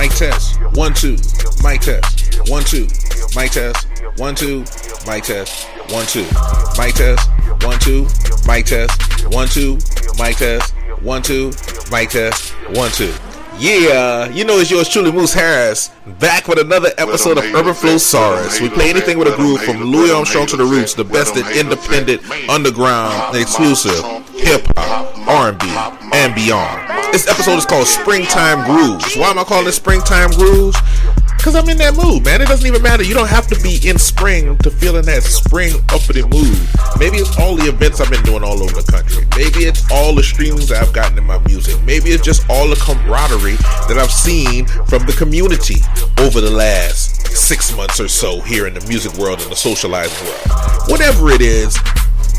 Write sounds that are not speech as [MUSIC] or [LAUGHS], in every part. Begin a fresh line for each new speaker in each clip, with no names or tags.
Mic test. One, two. Mic test. One, two. Mic test. One, two. Mic test. One, two. Mic test. One, two. Mic test. One, two. Mic test. One, two. Mic test. One, two. Yeah, you know it's yours truly, Moose Harris, back with another episode of Urban Flosarus. We play anything with a groove from Louis Armstrong to the Roots, the best in independent, underground, exclusive hip hop, R&B, and beyond. This episode is called Springtime Grooves. Why am I calling it Springtime Grooves? Cause I'm in that mood, man. It doesn't even matter. You don't have to be in spring to feel in that spring uppity mood. Maybe it's all the events I've been doing all over the country. Maybe it's all the streams that I've gotten in my music. Maybe it's just all the camaraderie that I've seen from the community over the last six months or so here in the music world and the socializing world. Whatever it is,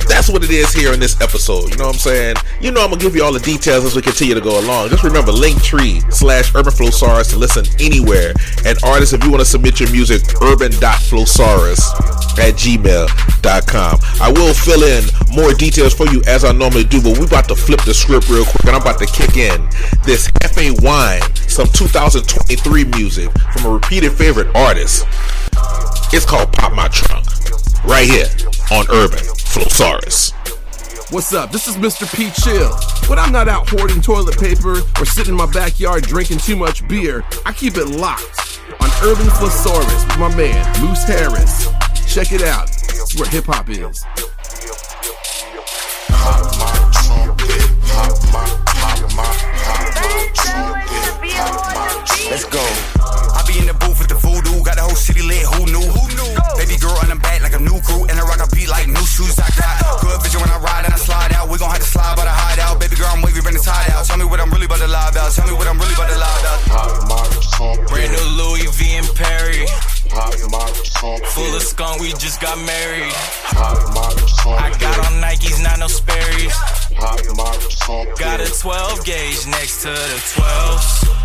that's what it is here in this episode. You know what I'm saying? You know I'm gonna give you all the details as we continue to go along. Just remember Linktree slash Urban Flosarus to listen anywhere. And artists, if you want to submit your music, urban.flosarus at gmail.com. I will fill in more details for you as I normally do, but we about to flip the script real quick and I'm about to kick in this Hefe Wine, some 2023 music from a repeated favorite artist. It's called Pop My Trunk. Right here on Urban Flosarus.
What's up? This is Mr. P. Chill. When I'm not out hoarding toilet paper or sitting in my backyard drinking too much beer, I keep it locked on Urban Flosarus with my man, Moose Harris. Check it out. It's where hip hop is.
Let's go. I be in the booth with the voodoo, got the whole city lit. Who knew? Who knew? Baby girl on the back and I rock a beat like new shoes. I got good vision when I ride and I slide out. We gon' have to slide by the hideout. Baby girl, I'm wavy, bring the out. Tell me what I'm really about to lie about. Tell me what I'm really about to lie about.
Brand new Louis V and Perry. Full of skunk, we just got married. I got on Nikes, not no Sperry's. Got a 12 gauge next to the 12s.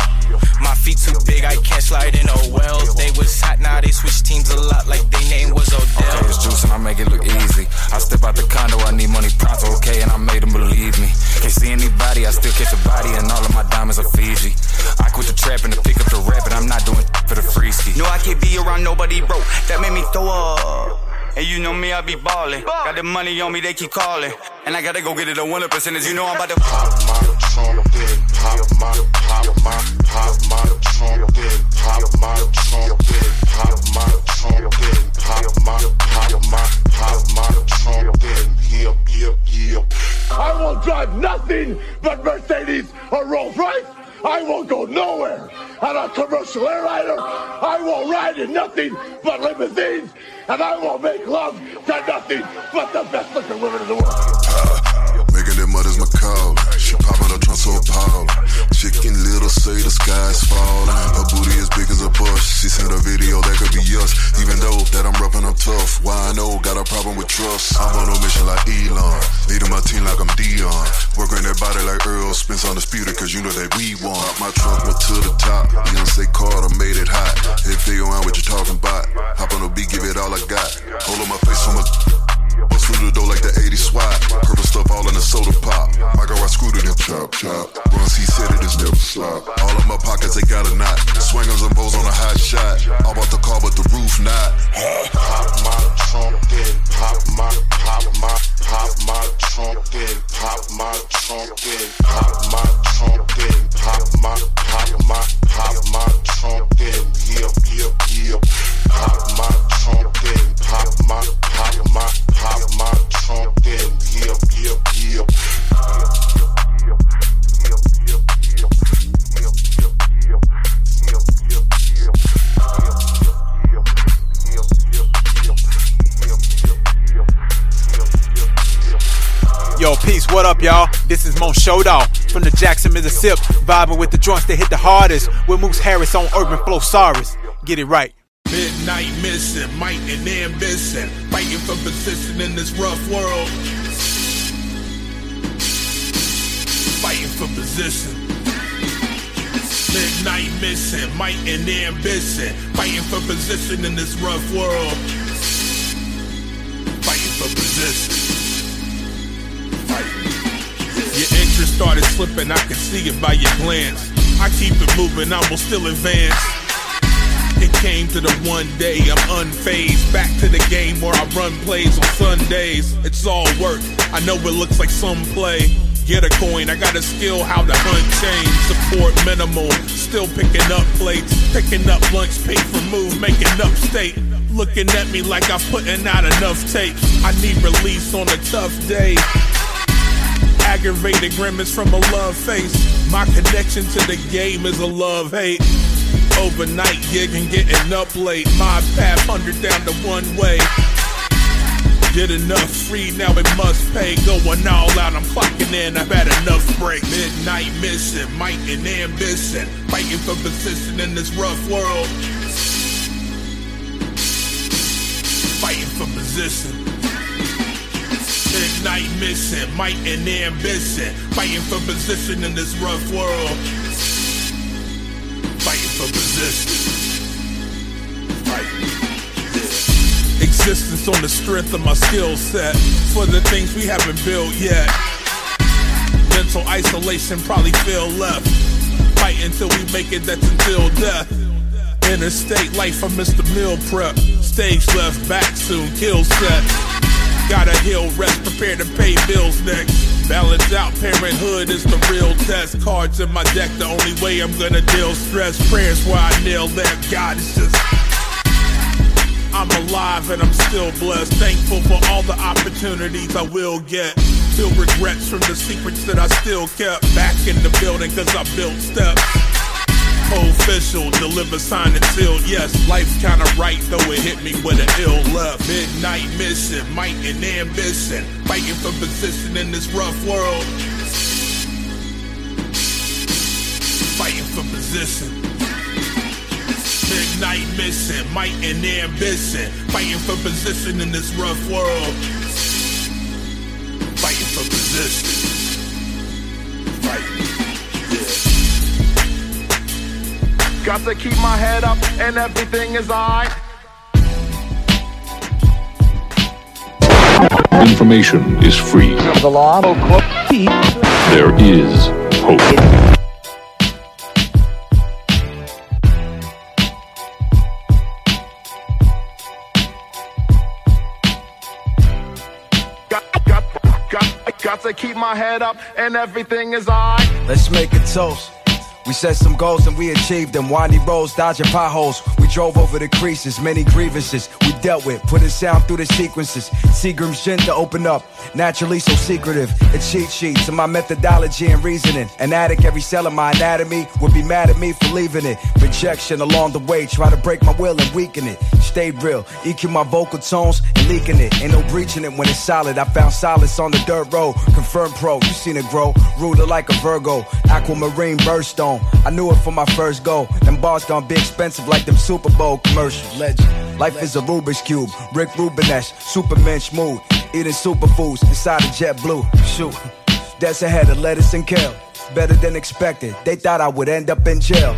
My feet too big, I can't slide in oh well. They was hot, now they switch teams a lot like they name was Odell.
Okay, it's juice and I make it look easy. I step out the condo, I need money pronto, okay, and I made them believe me. Can't see anybody, I still catch a body, and all of my diamonds are Fiji. I quit the trapping to pick up the rap, and I'm not doing for the free ski.
No, I can't be around nobody broke. That made me throw up. And you know me, I be ballin'. Got the money on me, they keep calling. And I gotta go get it a 100 percentage. You know I'm about to pop my trumpet, pop my, pop my, pop my trumpet, pop my trumpet, pop my trumpet, pop my, pop my, pop my trumpet. Yep, yep, yep.
I will drive nothing but Mercedes or Rolls Royce. I won't go nowhere on a commercial airliner. I won't ride in nothing but limousines. And I won't make love to nothing but the best looking women in the world.
Making it mud is my call. She appalled. Chicken little say the sky's falling. Her booty as big as a bush. She sent a video that could be us. Even though that I'm and I'm tough. Why I know got a problem with trust. I'm on a mission like Elon. Leading my team like I'm Deion. Working that body like Errol Spence undisputed. Cause you know that we won. My trunk went to the top. Beyonce Carter made it hot. They around what you talking about. Hop on the beat, give it all I got. Hold on my face on Bust through the door like the 80s SWAT. Purple stuff all in the soda pop. My girl, I screwed it in chop chop. Once he said it, it's never slop. All in my pockets, they got a knot. Swingers and bows on a hot shot. All about the car, but the roof not.
Pop my pop my, pop my, pop my pop my my trumpet, pop my, pop my, pop my yep, yep. Pop my pop my, pop my, pop my trumpet. Yep, yep, yep.
Yo, peace, what up, y'all? This is Mon Showdown from the Jackson, Mississippi, vibing with the joints that hit the hardest with Moose Harris on Urban Flosarus. Get it right.
Midnight missing, might and ambition, fighting for position in this rough world. Fighting for position. Midnight missing, might and ambition, fighting for position in this rough world. Fighting for position. Interest started slipping, I can see it by your glance.
I keep it moving, I will still advance. It came to the one day I'm unfazed. Back to the game where I run plays on Sundays. It's all work. I know it looks like some play. Get a coin, I got a skill how to hunt change. Support minimal, still picking up plates. Picking up lunch, pay for move, making up state. Looking at me like I'm putting out enough tapes. I need release on a tough day aggravated grimace from a love face. My connection to the game is a love hate. Overnight gig and getting up late. My path hundred down the one way. Did enough free, now it must pay. Going all out, I'm clocking in, I've had enough break. Midnight mission, might and ambition. Fighting for position in this rough world. Fighting for position. Midnight mission, might and ambition. Fighting for position in this rough world. Fighting for position. Fighting. Existence on the strength of my skill set. For the things we haven't built yet. Mental isolation probably feel left. Fight until we make it, that's until death. Interstate life, I missed the meal prep. Stage left, back soon, kill set. Gotta heal, rest, prepare to pay bills next. Balance out, parenthood is the real test. Cards in my deck, the only way I'm gonna deal stress. Prayers where I nail that. God is just. I'm alive and I'm still blessed. Thankful for all the opportunities I will get. Feel regrets from the secrets that I still kept. Back in the building cause I built steps. Official, deliver, sign and sealed. Yes, life's kinda right, though it hit me with an ill left. Midnight mission, might and ambition. Fighting for position in this rough world. Fighting for position. Midnight mission, might and ambition. Fighting for position in this rough world. Fighting for position. Fighting.
Got to keep my head up and everything is alright.
Information is free.
The law.
There is hope.
Got, got, got, got to keep my head up and everything is alright.
Let's make a toast. We set some goals and we achieved them. Windy roads, dodging potholes. We drove over the creases, many grievances we dealt with. Putting sound through the sequences. Seagram's gin to open up. Naturally so secretive. A cheat sheet to my methodology and reasoning. An addict, every cell of my anatomy would be mad at me for leaving it. Rejection along the way, try to break my will and weaken it. Stayed real, EQ my vocal tones and leaking it. Ain't no breaching it when it's solid. I found solace on the dirt road. Confirmed pro, you seen it grow. Ruler like a Virgo. Aquamarine birthstone. I knew it from my first go. Them bars gonna be expensive like them Super Bowl commercials. Legend. Life is a Rubik's Cube. Rick Rubenesh, Superman schmood. Eating superfoods inside a jet blue. Shoot. That's ahead of lettuce and kale. Better than expected. They thought I would end up in jail.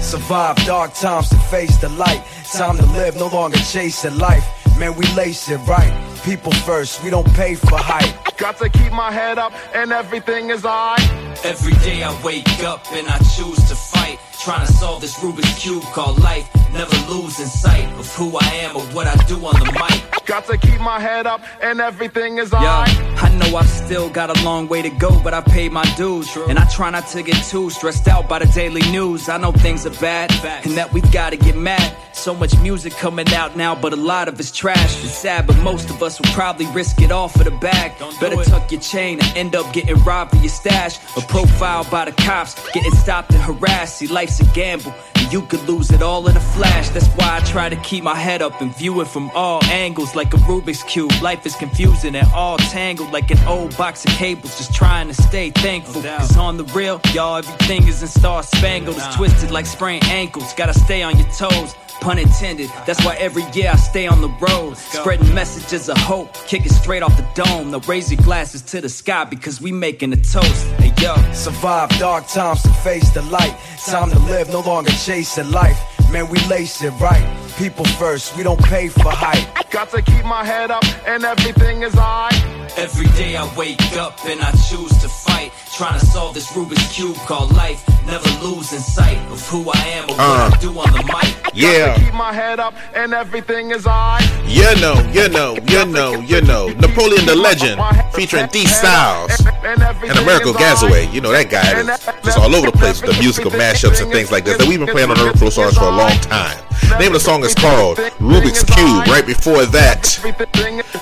Survive dark times to face the light. Time to live, no longer chasing life. Man, we lace it right. People first, we don't pay for hype.
Got to keep my head up and everything is alright.
Every day I wake up and I choose to fight. Trying to solve this Rubik's Cube called life. Never losing sight of who I am or what I do on the mic.
Got to keep my head up and everything is
Yo,
alright.
I know I've still got a long way to go, but I paid my dues. And I try not to get too stressed out by the daily news. I know things are bad, and that we've gotta get mad. So much music coming out now, but a lot of it's trash. It's sad, but most of us will probably risk it all for the bag. Better tuck your chain and end up getting robbed of your stash. Or profiled by the cops, getting stopped and harassed. See, life's a gamble. and You could lose it all in a flash. That's why I try to keep my head up and view it from all angles like a Rubik's Cube. Life is confusing and all tangled like an old box of cables. Just trying to stay thankful. Cause on the real, y'all, everything is in star spangled. It's twisted like sprained ankles. Gotta stay on your toes. Pun intended. That's why every year I stay on the road. Spreading messages of hope. Kick it straight off the dome. Now raise your glasses to the sky because we making a toast. Hey yo.
Survive dark times to face the light. Time to live, no longer chasing life. Man, we lace it right. people first. We don't pay for hype.
Got to keep my head up and everything is alright.
Every day I wake up and I choose to fight. Trying to solve this Rubik's Cube called life. Never losing sight of who I am or
Uh.
what I do on the mic.
Yeah.
Keep my head up and everything is alright.
You know, you know, you know, you know. Napoleon Da Legend featuring D Styles and Amerigo Gazaway. You know that guy is just all over the place with the musical mashups and things like this that we've been playing on Flosarus for a long time. Name of the song is called Rubik's Cube. Right before that,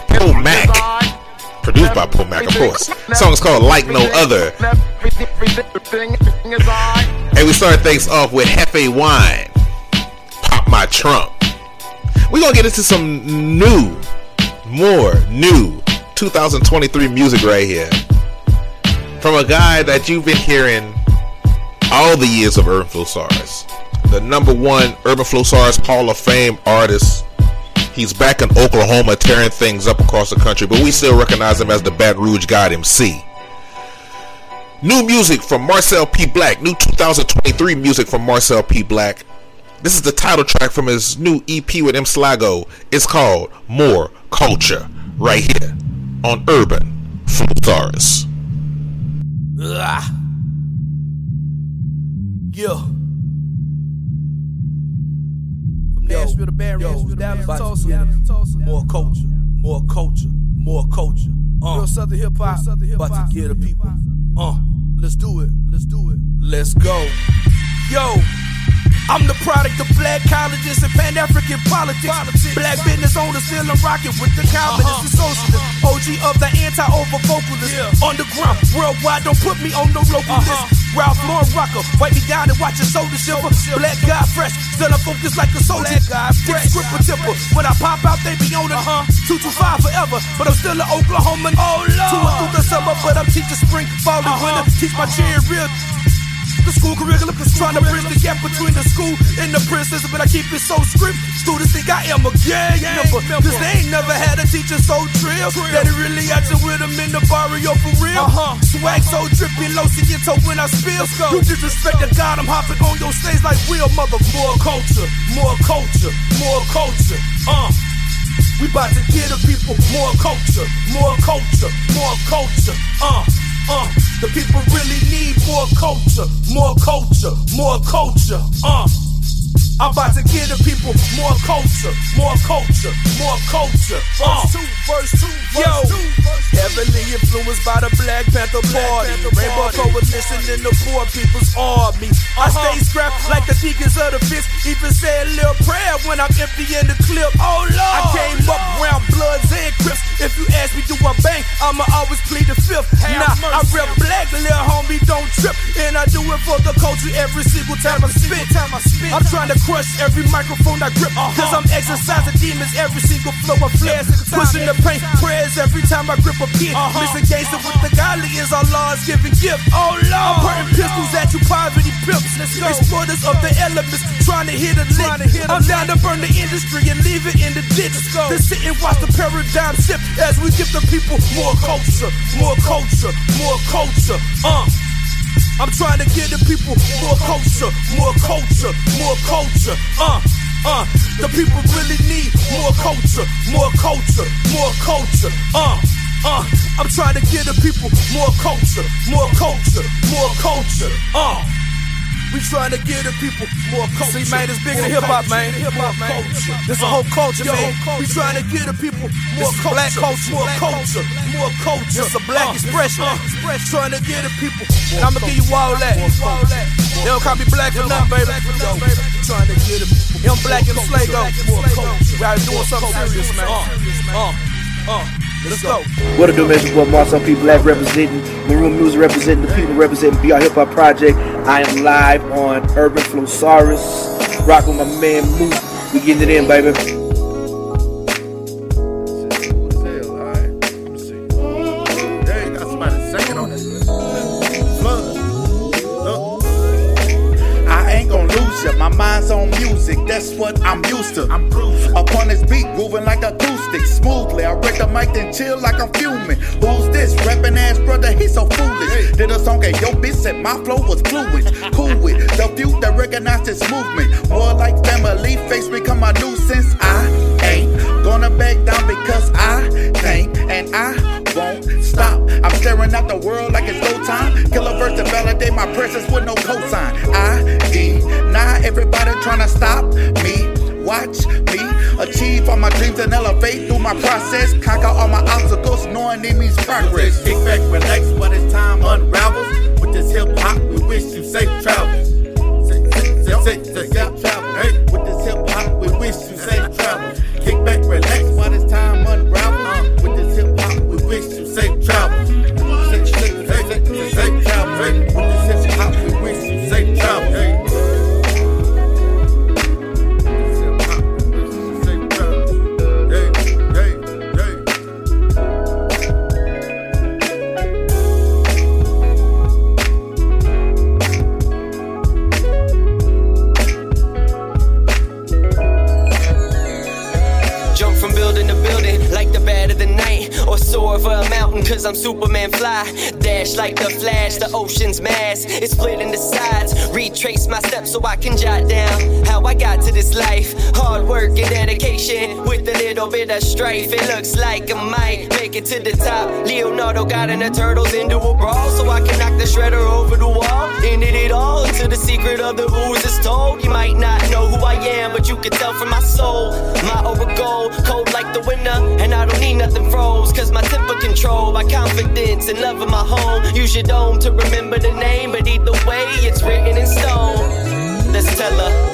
Poe Mack. Produced by Poe Mack, of course. The song is called Like No Other. And we started things off with Hefe Wine. Pop My Trunk. We're gonna get into some new, more new 2023 music right here. From a guy that you've been hearing all the years of Urban Flosarus. The number one Urban Flosarus Hall of Fame artist. He's back in Oklahoma tearing things up across the country, but we still recognize him as the Baton Rouge God MC. New music from Marcel P. Black. New 2023 music from Marcel P. Black. This is the title track from his new EP with M. Slago. It's called More Culture. Right here on Urban Flow Stars.
Ugh. Yeah. From Nashville to Baton Rouge, Dallas to Tulsa. More culture, more culture, more culture. Uh, Real Southern hip hop, about to get the people. Uh, let's do it, let's do it. Let's go. Yo. I'm the product of black colleges and Pan African politics. Black business owners still I'm rocking with the communists and socialists. OG of the anti over vocalist. Underground, worldwide, don't put me on the local list. Ralph Lauren rocker, wipe me down and watch your shoulder shiver. Black guy fresh, still I'm focused like a soldier. Thick script a tipper. When I pop out, they be on it. 225 forever, but I'm still an Oklahoman. Oh, Lord. Two through the summer, but I'm teaching spring, fall, and winter. Teach my cheer real. The school curriculum is trying to bridge the gap between the school and the prison, but I keep it so strict. Students think I am a gang member, cause they ain't never had a teacher so trill that it really out you with them in the barrio for real. Uh-huh. Swag so dripping, low, toe when I spill. You disrespect the God, I'm hopping on your stage like real mother. More culture, more culture, more culture. Uh. We bout to give the people more culture, more culture, more culture. Uh, uh. The people really need more culture, more culture, more culture. Uh. I'm about to give the people more culture, more culture, more culture. Uh. Verse two, Yo, heavily influenced by the Black Panther Party, Rainbow Coalition and the Poor People's Army. I stay strapped like the deacons of the fist. Even say a little prayer when I'm emptying the clip. Oh Lord, I came up round Bloods and Crips. If you ask me, do I bang? I'ma always plead the fifth. Nah, I rep black, little homie, don't trip. And I do it for the culture every single time I spit. Time I spit. I'm trying to crush every microphone I grip. Cause I'm exercising demons every single flow I flip. Pushing the pain, prayers every time I grip a pen. Missing gangster with the godly is our Lord's giving gift. Oh Lord, I'm putting pistols at you, poverty pimps. Exploiters of the elements, trying to hit a lick. I'm down to burn the industry and leave it in the ditch. To sit and watch the paradigm shift as we give the people more culture, more culture, more culture. Uh. I'm trying to give the people more culture, more culture, more culture. Uh, uh, the people really need more culture, more culture, more culture. Uh, uh, I'm trying to give the people more culture, more culture, more culture. Uh. We trying to give the people more culture. See, man, it's bigger than hip hop, man. Hip hop, man. This a whole culture, man. We trying to give the people more culture, black culture, more culture, more culture. It's a black expression. Trying to give the people, and I'ma give you all that. They don't call me black for nothing, baby. Trying to give the people. Young black and. More culture. We out doing something serious, man. Uh, uh, uh. Let's go.
What it do, man? It's boy Marcel P. Black representing Maroon Music, representing the people, representing BR Hip Hop Project. I am live on Urban Flosarus. Rock with my man Moose. We getting it in, baby.
On music, that's what I'm used to. I'm Upon this beat, grooving like acoustic, smoothly. I wreck the mic, then chill like I'm fuming. Who's this rapping ass brother? He's so foolish. Did a song at your bitch said my flow was fluent. [LAUGHS] Cool with the few that recognize this movement. More like family, face become a nuisance. I ain't gonna back down because I can't and I won't stop. I'm staring at the world like it's no time. Kill a verse to validate my presence with no cosign. I deny everybody trying to stop me. Watch me achieve all my dreams and elevate through my process. Conquer all my obstacles, knowing it means progress.
Kick back, relax, when it's time unravels. With this hip hop, we wish you safe travels. Safe, safe, safe,
cause I'm Superman fly. Dash like the flash, the ocean's mass. It's split into sides. Retrace my steps so I can jot down how I got to this life. Hard work and dedication with a little bit of strife. It looks like I might make it to the top. Leonardo got in the turtles into a brawl so I can knock the shredder over the wall. Ended it it all until the secret of the ooze is told. You might not know who I am, but you can tell from my soul. My gold, cold like the winter, and I don't need nothing froze. Cause my temper control, by confidence and love of my home. Use your dome to remember the name, but either way, it's written in stone. Let's tell her.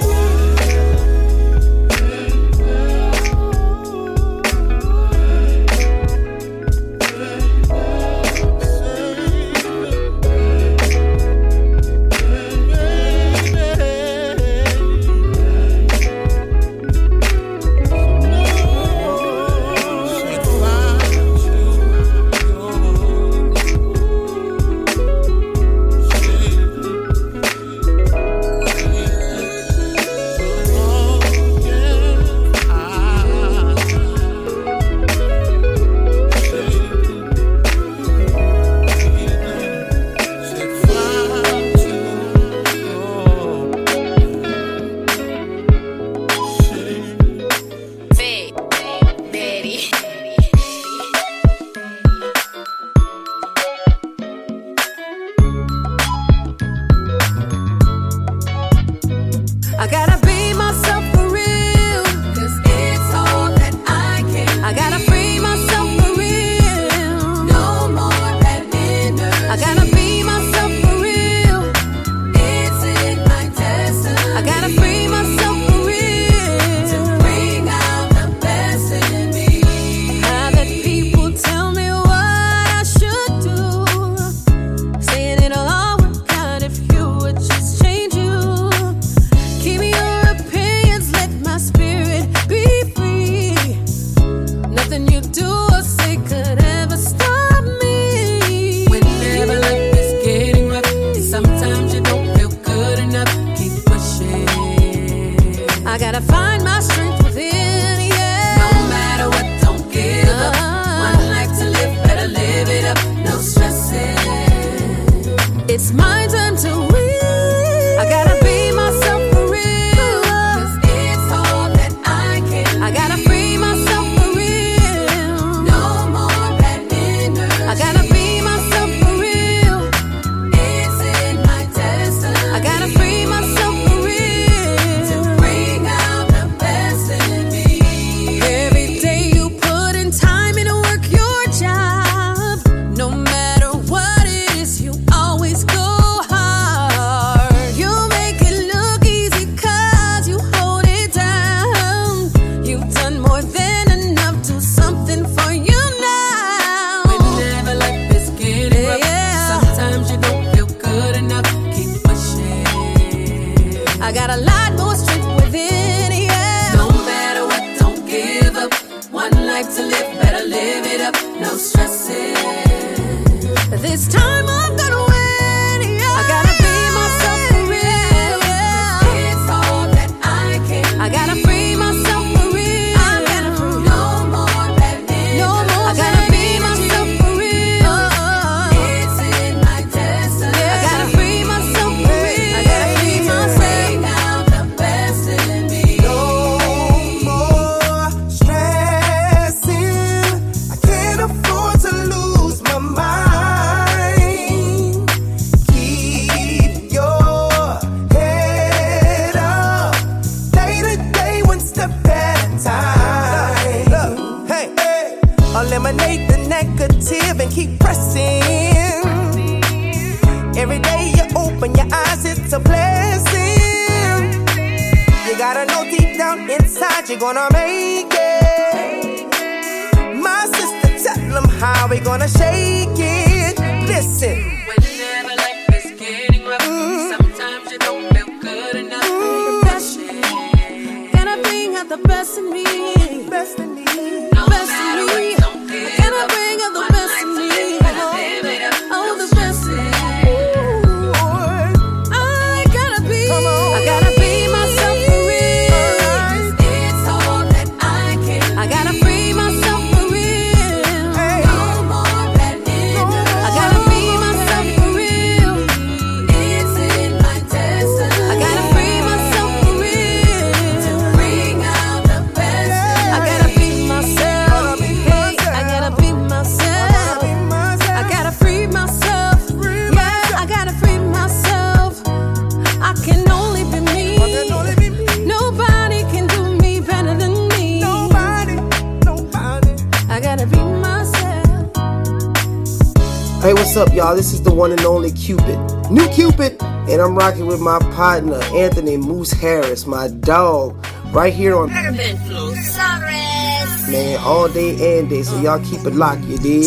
Anthony Moose Harris, my dog, right here on
Urban Flosarus.
man all day and day. So y'all keep it locked, you dig?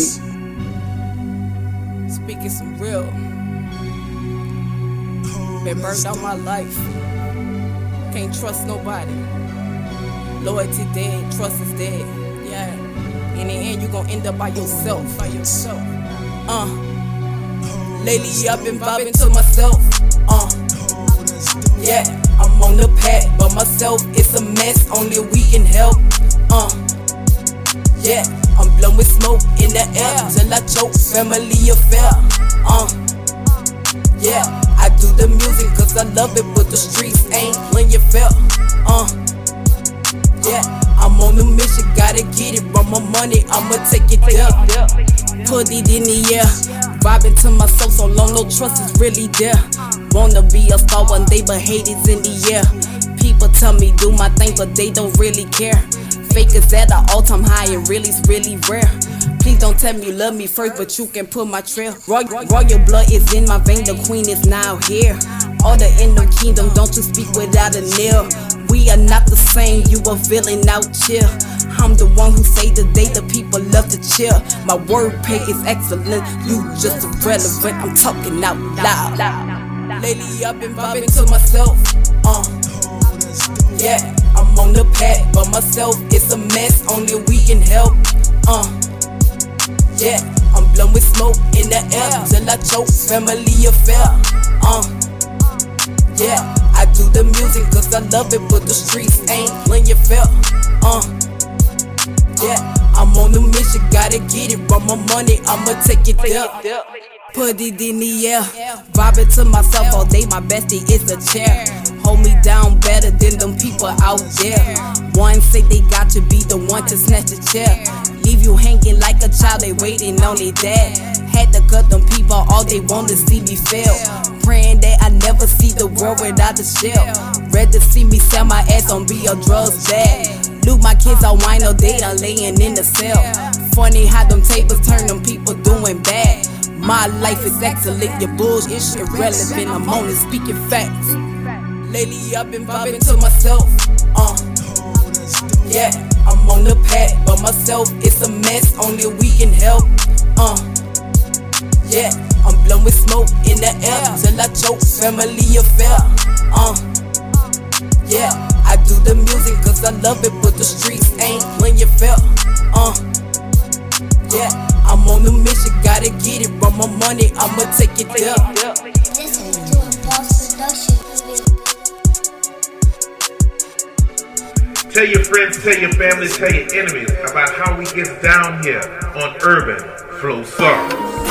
Speaking some real. Been burned out my life. Can't trust nobody. Loyalty dead, trust is dead. Yeah. In the end, you gon' end up by yourself. By yourself. Uh. Lately, I've been vibing to myself. Yeah, I'm on the pad, but myself it's a mess. Only we can help. Uh. Yeah, I'm blowing smoke in the air till I choke. Family affair. Uh. Yeah, I do the music cause I love it, but the streets ain't playing fair. Uh. A mission, gotta get it. Run my money, I'ma take it there. Put it in the air, vibing to my soul so long, no trust is really there. Wanna be a star one day, but hate is in the air. People tell me do my thing, but they don't really care. Fake is at an all time high, and really's really rare. Please don't tell me you love me first, but you can put my trail. Royal, royal blood is in my vein, the queen is now here. Order in the kingdom, don't you speak without a nail. We are not the same, you a villain out chill. I'm the one who say the day the people love to chill. My word wordplay is excellent, you just irrelevant. I'm talking out loud. Lately I've been vibing to myself. Uh, yeah, I'm on the path by myself it's a mess. Only we can help. Uh, yeah, I'm blowing smoke in the air till I choke. Family affair. Uh, yeah, I do the music cause I love it, but the streets ain't playing fair. Uh, yeah, I'm on the mission, gotta get it. Run my money, I'ma take it there. Put it in the air, vibing to myself all day. My bestie is a chair. Hold me down better than them people out there. One say they got to be the one to snatch a chair. Leave you hanging like a child, they waiting on their dad. Had to cut them people, all they want to see me fail. Praying that I never see the world without a shell. Rather see me sell my ass on be a drugs bag. Loot my kids on wine all day, I'm laying in the cell. Funny how them tables turn them people doing bad. My life is excellent, your bullshit is irrelevant. I'm only speaking facts. Lately I've been vibing to myself. Uh, yeah, I'm on the pad, but myself it's a mess. Only we can help. Uh, yeah, I'm blowing smoke in the air till I choke. Family affair. Uh, yeah, I do the music cause I love it, but the streets ain't playing fair. Uh, yeah, I'm on the mission, gotta get it. Run my money, I'ma take it there.
Tell your friends, tell your family, tell your enemies about how we get down here on Urban Flosarus.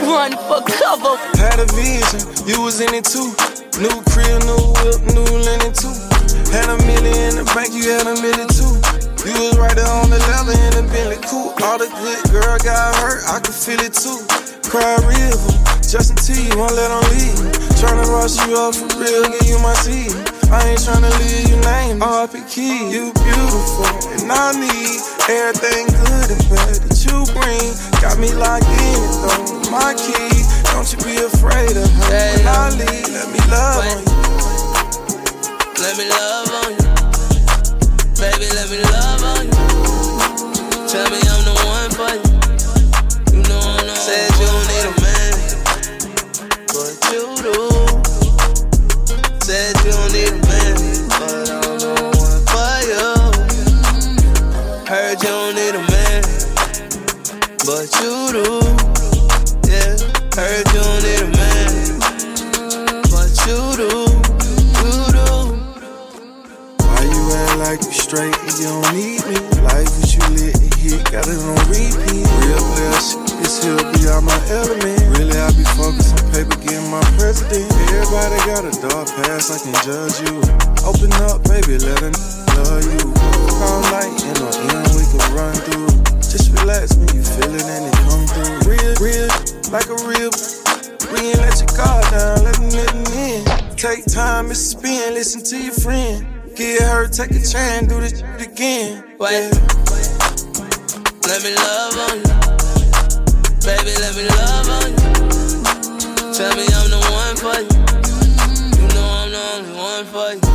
Run for cover.
Had a vision, you was in it too. New crib, new whip, new linen too. Had a million in the bank, you had a million too. You was right there on the level in the Bentley coupe. All the good girl got hurt, I could feel it too. cry river. Justin T, won't let them leave. Tryna rush you up for real, give you my seed. I ain't tryna leave you name. RP key, you beautiful, and I need everything good and bad that you bring. Got me locked in though. My key, don't you be afraid of her. When I leave, let me love on you.
Let me love on you. Baby, let me love on you. Tell me
straight and you don't need me? Life what you lit and hit, got it on repeat. Real player shit, here be out my element. Really, I be focused on paper, getting my president. Everybody got a dark past, I can judge you. Open up, baby, let n- love you. All night in the end, we can run through. Just relax when you feel it and it come through. Real, real, like a real. We ain't let your guard down, let them let them in. Take time, it's a spin, listen to your friend. Get hurt, take a chance, do this shit again.
Wait. Let me love on you. Baby, let me love on you. Tell me I'm the one for you. You know I'm the only one for you.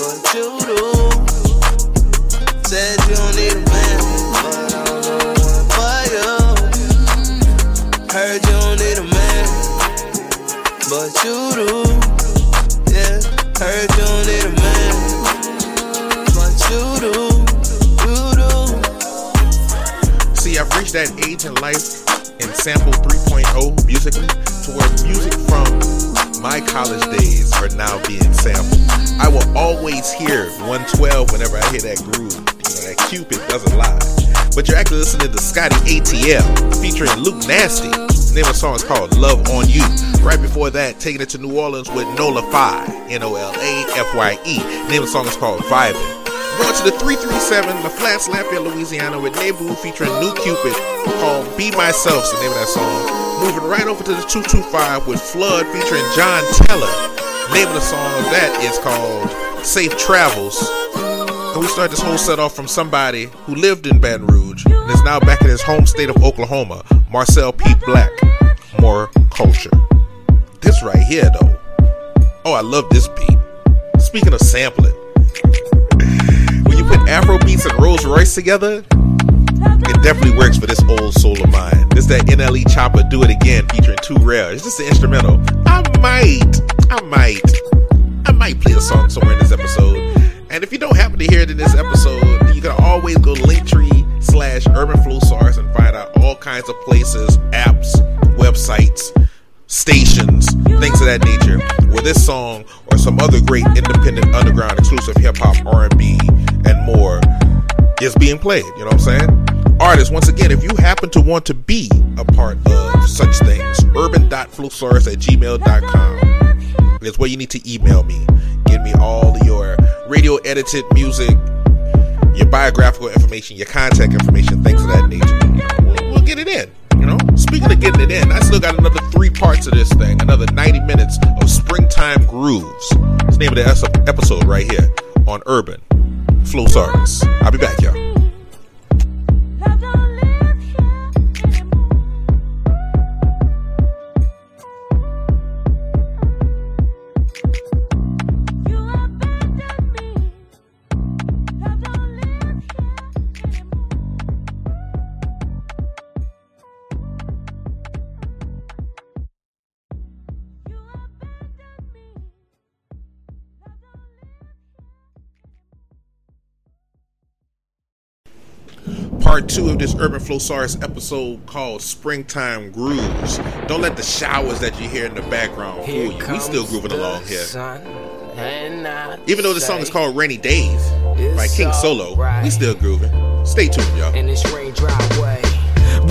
But you do. Said you don't need a man. But I'm the one for you. Heard you don't need a man. But you do. Yeah. Heard you
That age in life and sample 3.0 musically to where music from my college days are now being sampled. I will always hear 112 whenever I hear that groove. You know, that Cupid doesn't lie. But you're actually listening to Scotty ATL featuring Luke Nasty. The name of the song is called Love on You. Right before that, taking it to New Orleans with Nola Fye, N O L A F Y E. Name of the song is called Vibing. Going to the 337, the Flats, Lafayette, Louisiana, with Nebu featuring New Cupid called Be Myself's the name of that song. Moving right over to the 225 with Flood featuring John Teller. The name of the song of that is called Safe Travels. And we start this whole set off from somebody who lived in Baton Rouge and is now back in his home state of Oklahoma, Marcel P. Black. More culture. This right here, though. Oh, I love this beat. Speaking of sampling, put Afro beats and Rolls Royce together, it definitely works for this old soul of mine. This that NLE Choppa Do It Again featuring 2Rare. It's just an instrumental. I might, I might, I might play the song somewhere in this episode. And if you don't happen to hear it in this episode, you can always go to Linktree slash Urban Flosarus and find out all kinds of places, apps, websites, stations, things of that nature, where this song or some other great independent underground exclusive hip hop, R&B, and more is being played. You know what I'm saying? Artists, once again, if you happen to want to be a part of such things, urban.flosarus at gmail.com is where you need to email me. Give me all your radio edited music, your biographical information, your contact information, things of that nature. We'll, we'll get it in. You know, speaking of getting it in, I still got another three parts of this thing, another 90 minutes of springtime grooves. It's the name of the episode right here on Urban Flosarus. I'll be back, y'all. Part two of this Urban Flosarus episode called Springtime Grooves. Don't let the showers that you hear in the background fool you. We still grooving along here. Even though the song is called Rainy Days by King Solo, we still grooving. Stay tuned, y'all.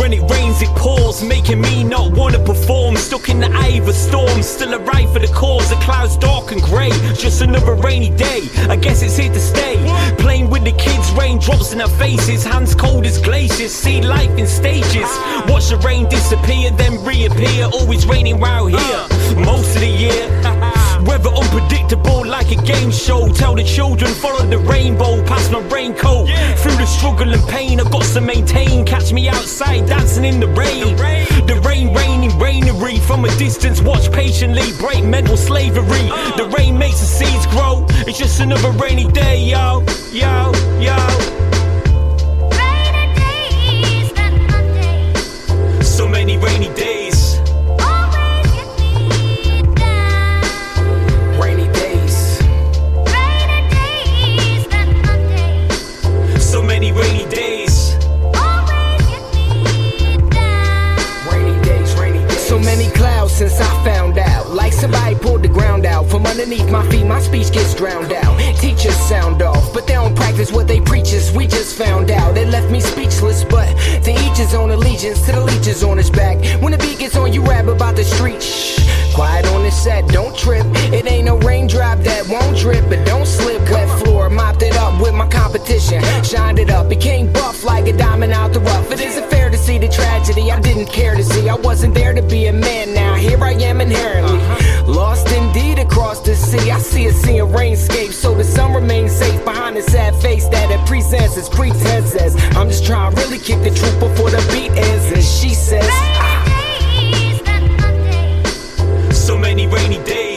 When it rains, it pours, making me not wanna perform. Stuck in the eye of a storm, still a right for the cause. The clouds dark and grey, just another rainy day. I guess it's here to stay. Playing with the kids, raindrops in their faces, hands cold as glaciers. See life in stages. Watch the rain disappear, then reappear. Always raining round here, most of the year. [LAUGHS] Weather unpredictable like a game show. Tell the children, follow the rainbow, past my raincoat. Through the struggle and pain, I've got to maintain. Catch me outside dancing in the rain. The rain, raining, rainery. From a distance, watch patiently, break mental slavery. Uh. The rain makes the seeds grow. It's just another rainy day, yo, yo, yo.
Underneath my feet. My speech gets drowned out. Teachers sound off, but they don't practice what they preach. Us. We just found out. It left me speechless, but to each his own allegiance. To the leeches on his back. When the beat gets on, you rap about the street. Shh. Quiet on the set, don't trip. It ain't no raindrop that won't drip, but don't slip. Wet floor, mopped it up with my competition. Shined it up, became buff like a diamond out the rough. It isn't fair to see the tragedy I didn't care to see. I wasn't there to be a man now. Here I am inherently. Lost indeed across the sea. I see a sea of rainscape, so the sun remains safe behind the sad face that it presents as pretenses. I'm just trying to really kick the truth before the beat ends. And she says,
So many rainy days.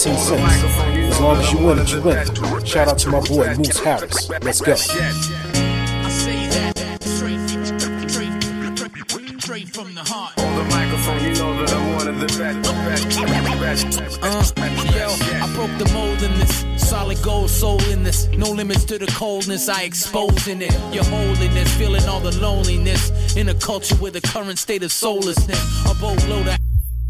17 cents. As long as you win it, you win it. Shout out to my boy Moose Harris. Let's go.
Uh, From the
I broke the mold in this solid gold soul in this. No limits to the coldness I expose in it. Your holiness, feeling all the loneliness in a culture with a current state of soullessness. A boatload of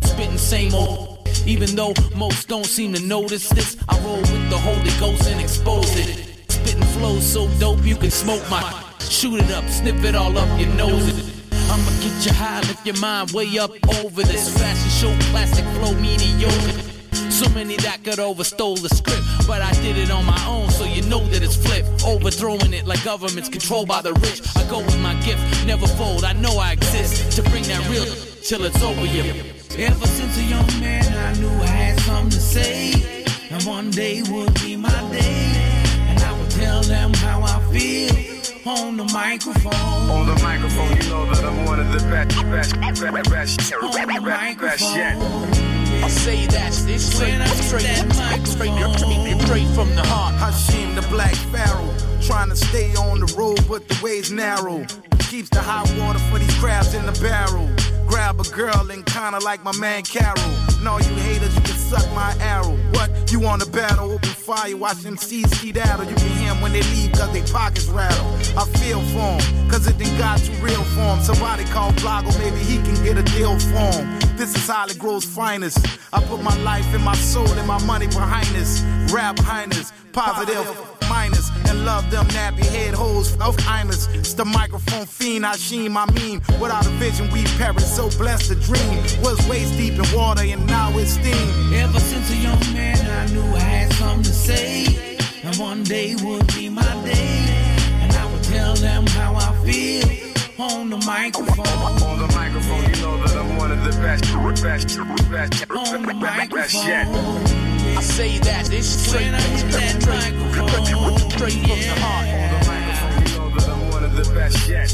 spitting same old even though most don't seem to notice this, I roll with the Holy Ghost and expose it. Spitting flows so dope you can smoke my. Shoot it up, snip it all up your nose. I'ma get you high, lift your mind way up over this fashion show, classic flow, mediocre. So many that could overstole the script, but I did it on my own, so you know that it's flipped. Overthrowing it like governments controlled by the rich. I go with my gift, never fold. I know I exist to bring that real till it's over you.
Ever since a young man, I knew I had something to say. And one day would be my day. And I would tell them how I feel on the microphone. On the microphone, you know that I'm one of the best, best, best, best, best, best, best yet.
I say that this straight, straight, straight, straight, straight from the heart.
Hashim the Black Pharaoh, trying to stay on the road, but the way's narrow. Keeps the hot water for these crabs in the barrel. Grab a girl and kinda like my man Carol. And all you haters, you can
suck my arrow. What? You want to battle? Open fire, watch them seeds skedaddle. You can hear 'em when they leave cause they pockets rattle. I feel for 'em, cause it done got too real for 'em. Somebody call Blago, maybe he can get a deal for. This is Holly Grove's finest. I put my life and my soul and my money behind this. Rap highness, positive minus, and love them nappy head hoes of Imus. It's the microphone fiend, Hashim, I mean. Without a vision, we perish. So blessed to dream. Was waist deep in water and now it's steam.
Ever since a young man, I knew I had something to say. And one day would be my day. And I would tell them how I feel on the microphone. On the microphone, you know that I'm one of the best, best, best, on the microphone.
I say that this straight, straight, straight, straight from the heart.
The microphone, you know that I'm one of the best yet.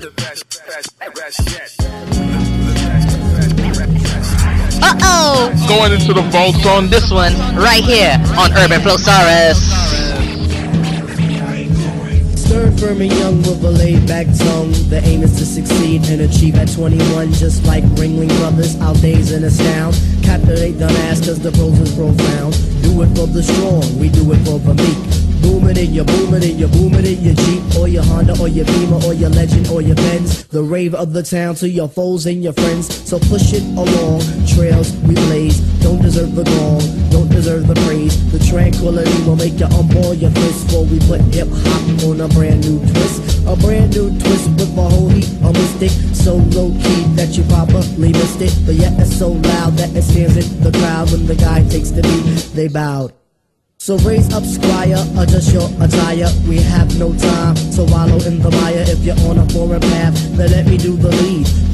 The best, best, best yet.
Uh oh!
Going into the vaults on
This one right here on Urban Flosarus.
Stern, firm, and young with a laid back tongue. The aim is to succeed and achieve at 21, just like Ringling Brothers. Our days in astound. Captivate the mass, cause the pros is profound. Do it for the strong, we do it for the meek. Booming in your booming in your booming in your Jeep or your Honda or your Beamer or your Legend or your Benz. The rave of the town to your foes and your friends. So push it along. Trails we blaze. Don't deserve the gong. Don't deserve the praise. The tranquility will make you unball your fist before we put hip hop on a brand new twist. A brand new twist with a whole heap of mystic. So low key that you probably missed it. But yet it's so loud that it stands in the crowd when the guy takes the beat. They bowed. So raise up, squire, adjust your attire. We have no time to wallow in the mire. If you're on a foreign path, then let me do the lead.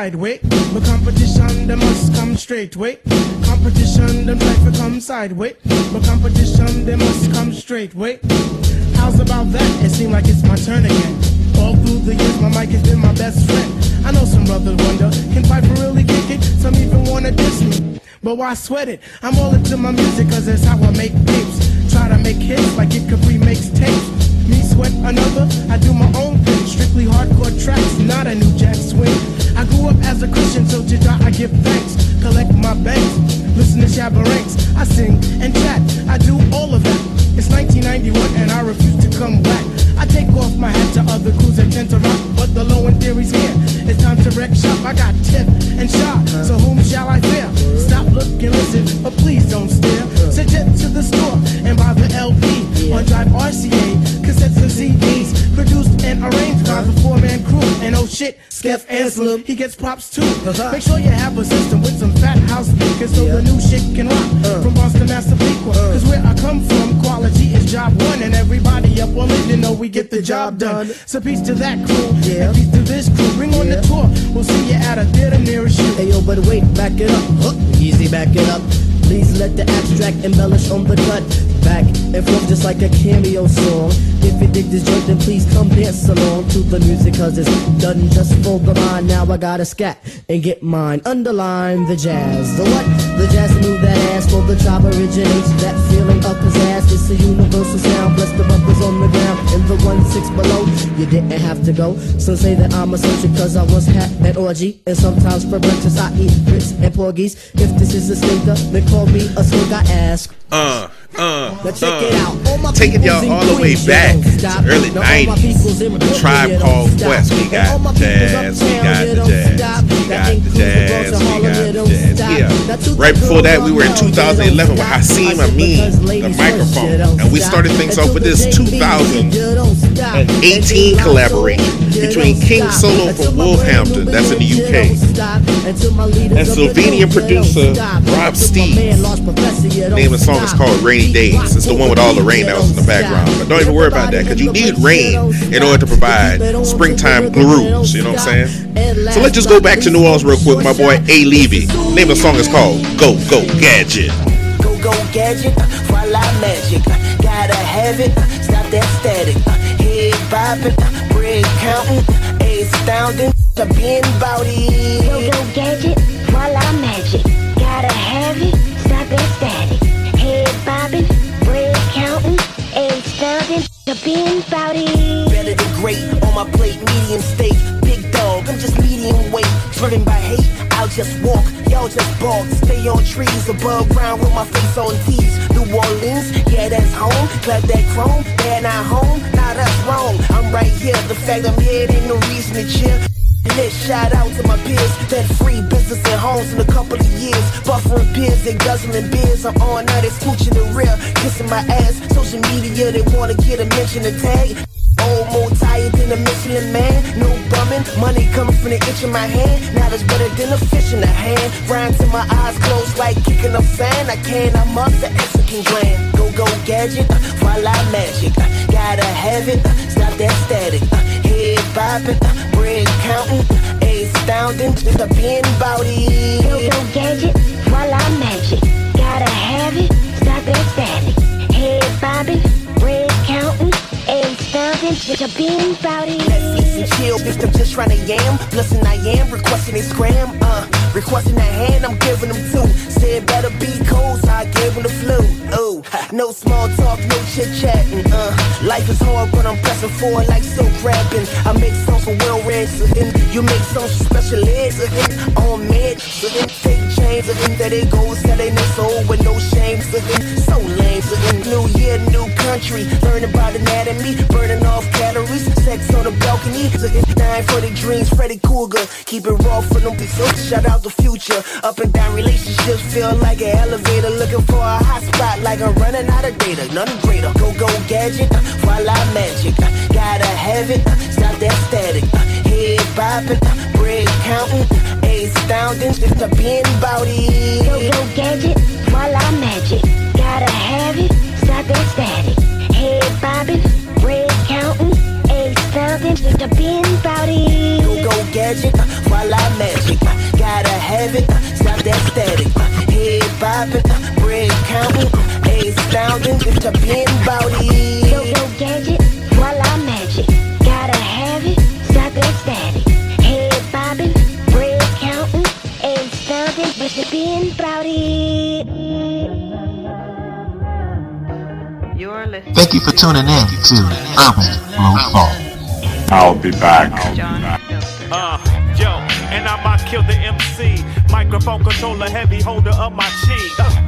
Sideways. But competition, they must come straight way. Competition, them to come sideways. But competition, they must come straight way. How's about that? It seems like it's my turn again. All through the years, my mic has been my best friend. I know some brothers wonder, can Piper really kick it? Some even wanna diss me. But why sweat it? I'm all into my music cause it's how I make tapes. Try to make hits like it Capri makes tapes. Me sweat another, I do my own thing. Strictly hardcore tracks, not a new jack swing. I grew up as a Christian, so to God I give thanks. Collect my banks, listen to Shabba Ranks. I sing and chat, I do all of that. It's 1991 and I refuse to come back. I take off my hat to other crews that tend to rock, but the low end theory's here. It's time to wreck shop. I got tip and shot, so whom shall I fear? Stop, look, and listen, but please don't stare. Suggest to the store and buy the LP on Jive RCA, cassettes and CDs, produced and arranged by the four-man crew. And oh shit, Skeff Anselm, he gets props too. Uh-huh. Make sure you have a system with some fat house speakers so the new shit can rock. Uh. From Boston, Massapequa, uh. cause where I come from, quality is job one, and everybody up on it, you know we get the job done. So peace to that crew, and peace to this crew. Bring on the tour, we'll see you at a theater nearest you.
Hey yo, but wait, back it up. Huh, Easy, back it up. Please let the abstract embellish on the cut. Back and forth just like a cameo song. If you dig this joint, then please come dance along to the music, cause it's done just for the mind. Now I gotta scat and get mine. Underline the jazz. The what? The jazz move that ass for the job originates. That feeling of ass. It's a universal sound. Bless the bumpers on the ground. In the one six below, you didn't have to go. Some say that I'm a soldier cause I once had an orgy. And sometimes for breakfast I eat grits and porgies. If this is a stinker, then call me a skink. I ask.
Uh, uh,
Now check it out. All my
uh. Taking y'all all the way back
you don't stop.
to early
Now all my peoples in
90s. The
Brooklyn,
tribe called. Quest. We got the jazz. We got the jazz. We got the jazz. We got the jazz. Yeah. Right before that, we were in
girls around, you
2011 with
Hassim.
Amin, the microphone.
first, you don't
And we started things off with this
JBs,
2000
you don't stop. an 18 collaboration between King Solo from Wolverhampton, that's in the UK, and Slovenian producer Rob Steve. The name of the song is called Rainy Days. It's the one with all the rain that was in the background. But don't even worry about that because you need rain in order to provide springtime grooves. You know what I'm saying? So let's just go back to New Orleans real quick. My boy A. Levy. Name of the song is called Go Go Gadget.
Go go gadget, voila magic. Gotta have it, stop that static. Head bobbing, bread counting, astounding. The being body.
Go go gadget, The bean body.
Better than great on my plate, medium steak. Big dog, I'm just medium weight. Driven by hate, I'll just walk. Y'all just balk. Stay on trees above ground with my face on T's. New Orleans, yeah, that's home. Clap that chrome, they're not home. Nah, that's wrong. I'm right here. The fact I'm here ain't no reason to cheer. And then shout out to my peers that free business and homes in a couple of years. Buffering peers and guzzling beers. I'm on now, they scooching the rear, kissing my ass. Social media, they wanna get a mention and tag. Old more tired than a Michelin man. No bumming, money coming from the itch in my hand. Now that's better than a fish in the hand. Grind till my eyes closed like kicking a fan. I can, I must, the Mexican gland. Go go gadget, uh, voila magic. Gotta have it, stop that static. Head bobbing, uh, bread counting, astounding. The being body.
Go go gadget, voila magic. Gotta have it, stop that static. Head bobbing, bread counting, astounding. The bean body.
Netflix and chill, bitch, I'm just trying to yam. Listen, I am requesting a scram, uh. Requesting a hand, I'm giving them two. Said better be cold, so I gave them the flu. Ooh, no small talk, no chit chatting, uh. Life is hard, but I'm pressing forward like so grabbing. I make songs for well read, you make songs for special ed, so then on meds, take chains, so then there they go, selling their soul with no shame, so lame, new year, new country. Learn about anatomy, burning off calories, sex on the balcony, dying for the dreams, Freddy Krueger. Keep it raw for them shout out the future. Up and down relationships feel like an elevator, looking for a hot spot like I'm running out of data. Nothing greater. Go go gadget, uh, voila magic. uh, Gotta have it, uh, stop that static. uh, Head bobbing, uh, bread counting, uh, astounding. It's a being body.
Go go gadget, voila magic. Gotta have it, stop that static. Head bobbing, bread counting, astounding. Just The bean body.
Go go gadget, uh, voila magic. Gotta have it, uh, stop that static. Head bobbing, bread counting, astounding. It's a being body.
Go go gadget, voila magic. Gotta have it, stop that static. Head bobbing, bread counting, astounding. The bean body.
You're listening.
Thank you for tuning in to Urban Flow Fall.
I'll be back.
Uh, yo, and I might kill the MC. Microphone controller, heavy holder of my cheek. Uh,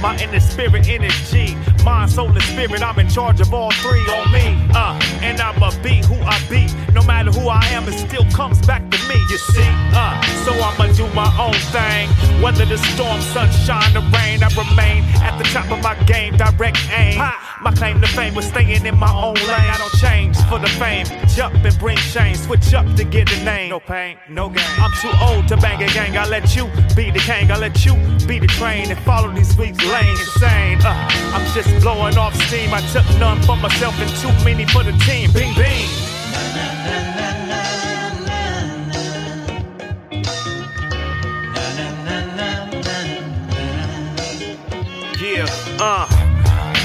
my inner spirit, energy. Mind, soul, and spirit, I'm in charge of all three on me. Uh, and I'ma be who I be. No matter who I am, it still comes back to me, you see. Uh, so I'ma do my own thing. Whether the storm, sunshine, or rain, I remain at the top of my game, direct aim. My claim to fame was staying in my own lane. I don't change for the fame. Jump and bring shame. Switch up to get the name. No pain, no gain. I'm too old to bang a gang. I let you be the king. I let you be the train and follow these weeks Insane. Uh, I'm just blowing off steam. I took none for myself and too many for the team. Bing, bing. Yeah, uh.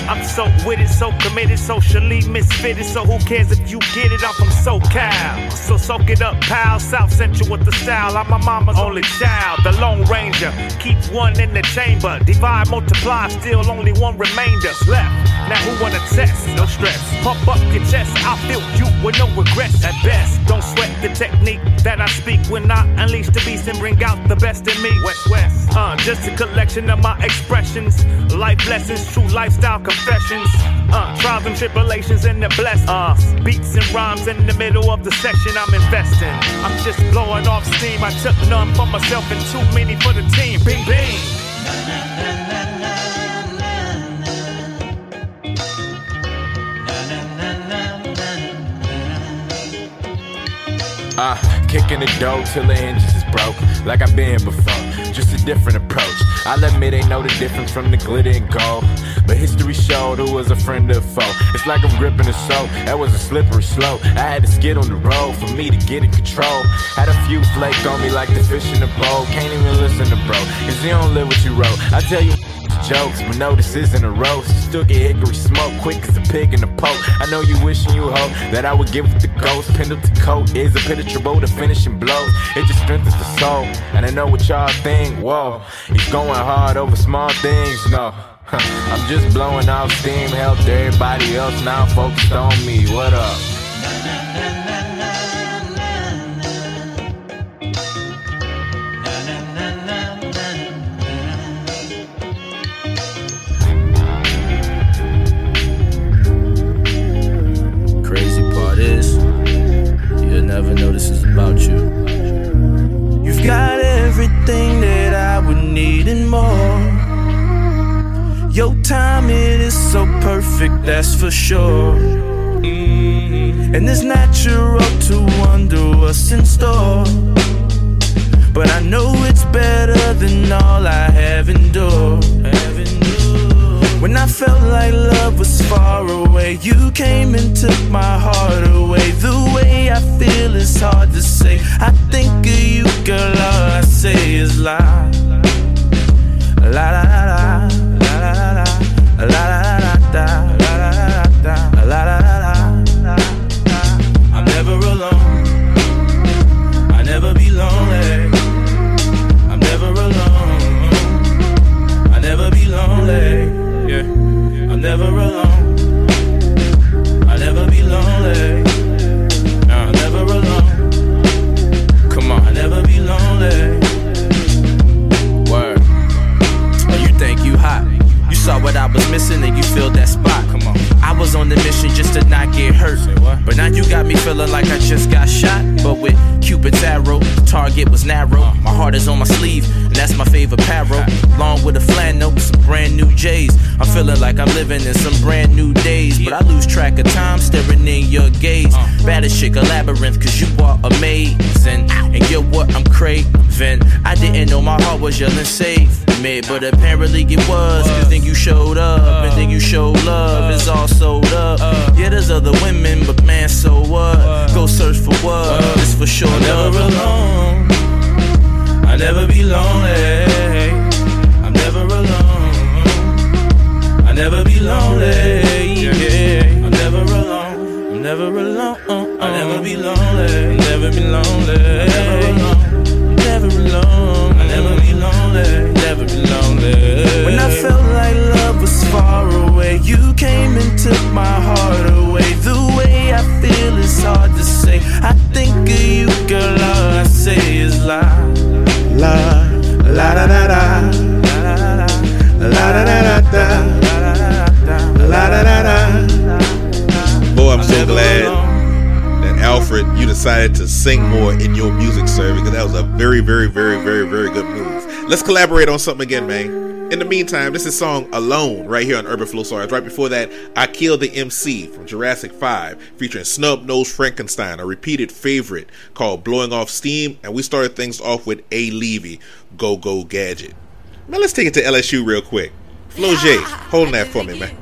I'm so with it, so committed, socially misfitted. So who cares if you get it? I'm from SoCal. So soak it up, pal. South Central with the style. I'm my mama's only child, the Lone Ranger. Keep one in the chamber. Divide, multiply, still only one remainder left. Now who wanna test? No stress. Pump up your chest. I'll feel you with no regrets at best. Don't sweat the technique that I speak when I unleash the beast and bring out the best in me. West West. Uh, just a collection of my expressions. Life lessons, true lifestyle confessions. Uh, trials and tribulations and the blessings. Uh, beats and rhymes in the middle of the session. I'm investing. I'm just blowing off steam. I took none for myself and too many for the team. Bing, bing.
Uh, kicking the door till the hinges is broke. Like I've been before, just a different approach. I'll admit they know the difference from the glitter and gold. But history showed who was a friend or foe. It's like I'm gripping a soul. That was a slippery slope. I had to skid on the road for me to get in control. Had a few flake on me like the fish in the bowl. Can't even listen to bro, cause you don't live what you wrote. I tell you jokes, but no, this isn't a roast. Still get hickory smoke quick as a pig in a poke. I know you wishing you hope that I would give with the ghost. Pendleton coat is impenetrable to finishing blows. It just strengthens the soul, and I know what y'all think. Whoa, he's going hard over small things. No. I'm just blowing off steam, helped everybody else now focused on me. What up?
Your timing is so perfect, that's for sure. Mhm. And it's natural to wonder what's in store. But I know it's better than all I have endured. When I felt like love was far away, you came and took my heart away. The way I feel is hard to say. I think of you, girl, all I say is. La la la la, la
missing and you filled that spot. Come on. I was on the mission just to not get hurt. But now you got me feeling like I just got shot. But with Cupid's arrow, the target was narrow. Uh. Heart is on my sleeve, and that's my favorite apparel. Along with a flannel some brand new J's. I'm feeling like I'm living in some brand new days. But I lose track of time staring in your gaze. Bad as shit, a labyrinth, cause you are amazing. And you're what I'm craving. I didn't know my heart was yelling save me, but apparently it was. Cause then you showed up, and then you showed love. It's all sold up. Yeah, there's other women, but man, so what? Go search for what? It's for sure.
never alone. I never be lonely. I'm never alone. I'll never be lonely. I'm never alone. I'm never alone. I'll never be lonely. Never be lonely. Never alone. I never be lonely. Never be lonely. When I felt like love was far away, you came and took my heart away. The way I feel is hard to say. I think of you, girl. All I say is la, la, la da da da, la da da da, da, la da da da.
Boy, I'm so glad that Alfred, you decided to sing more in your music, sir, because that was a very, very, very, very, very good move. Let's collaborate on something again, man. In the meantime, this is song Alone right here on Urban Flosarus. Right before that, Akil the MC from Jurassic 5 featuring Snub Nose Frankenstein, a repeated favorite called Blowing Off Steam. And we started things off with A. Levy, Go Go Gadget. Now let's take it to LSU real quick. Flau'Jae, holding that for me, man.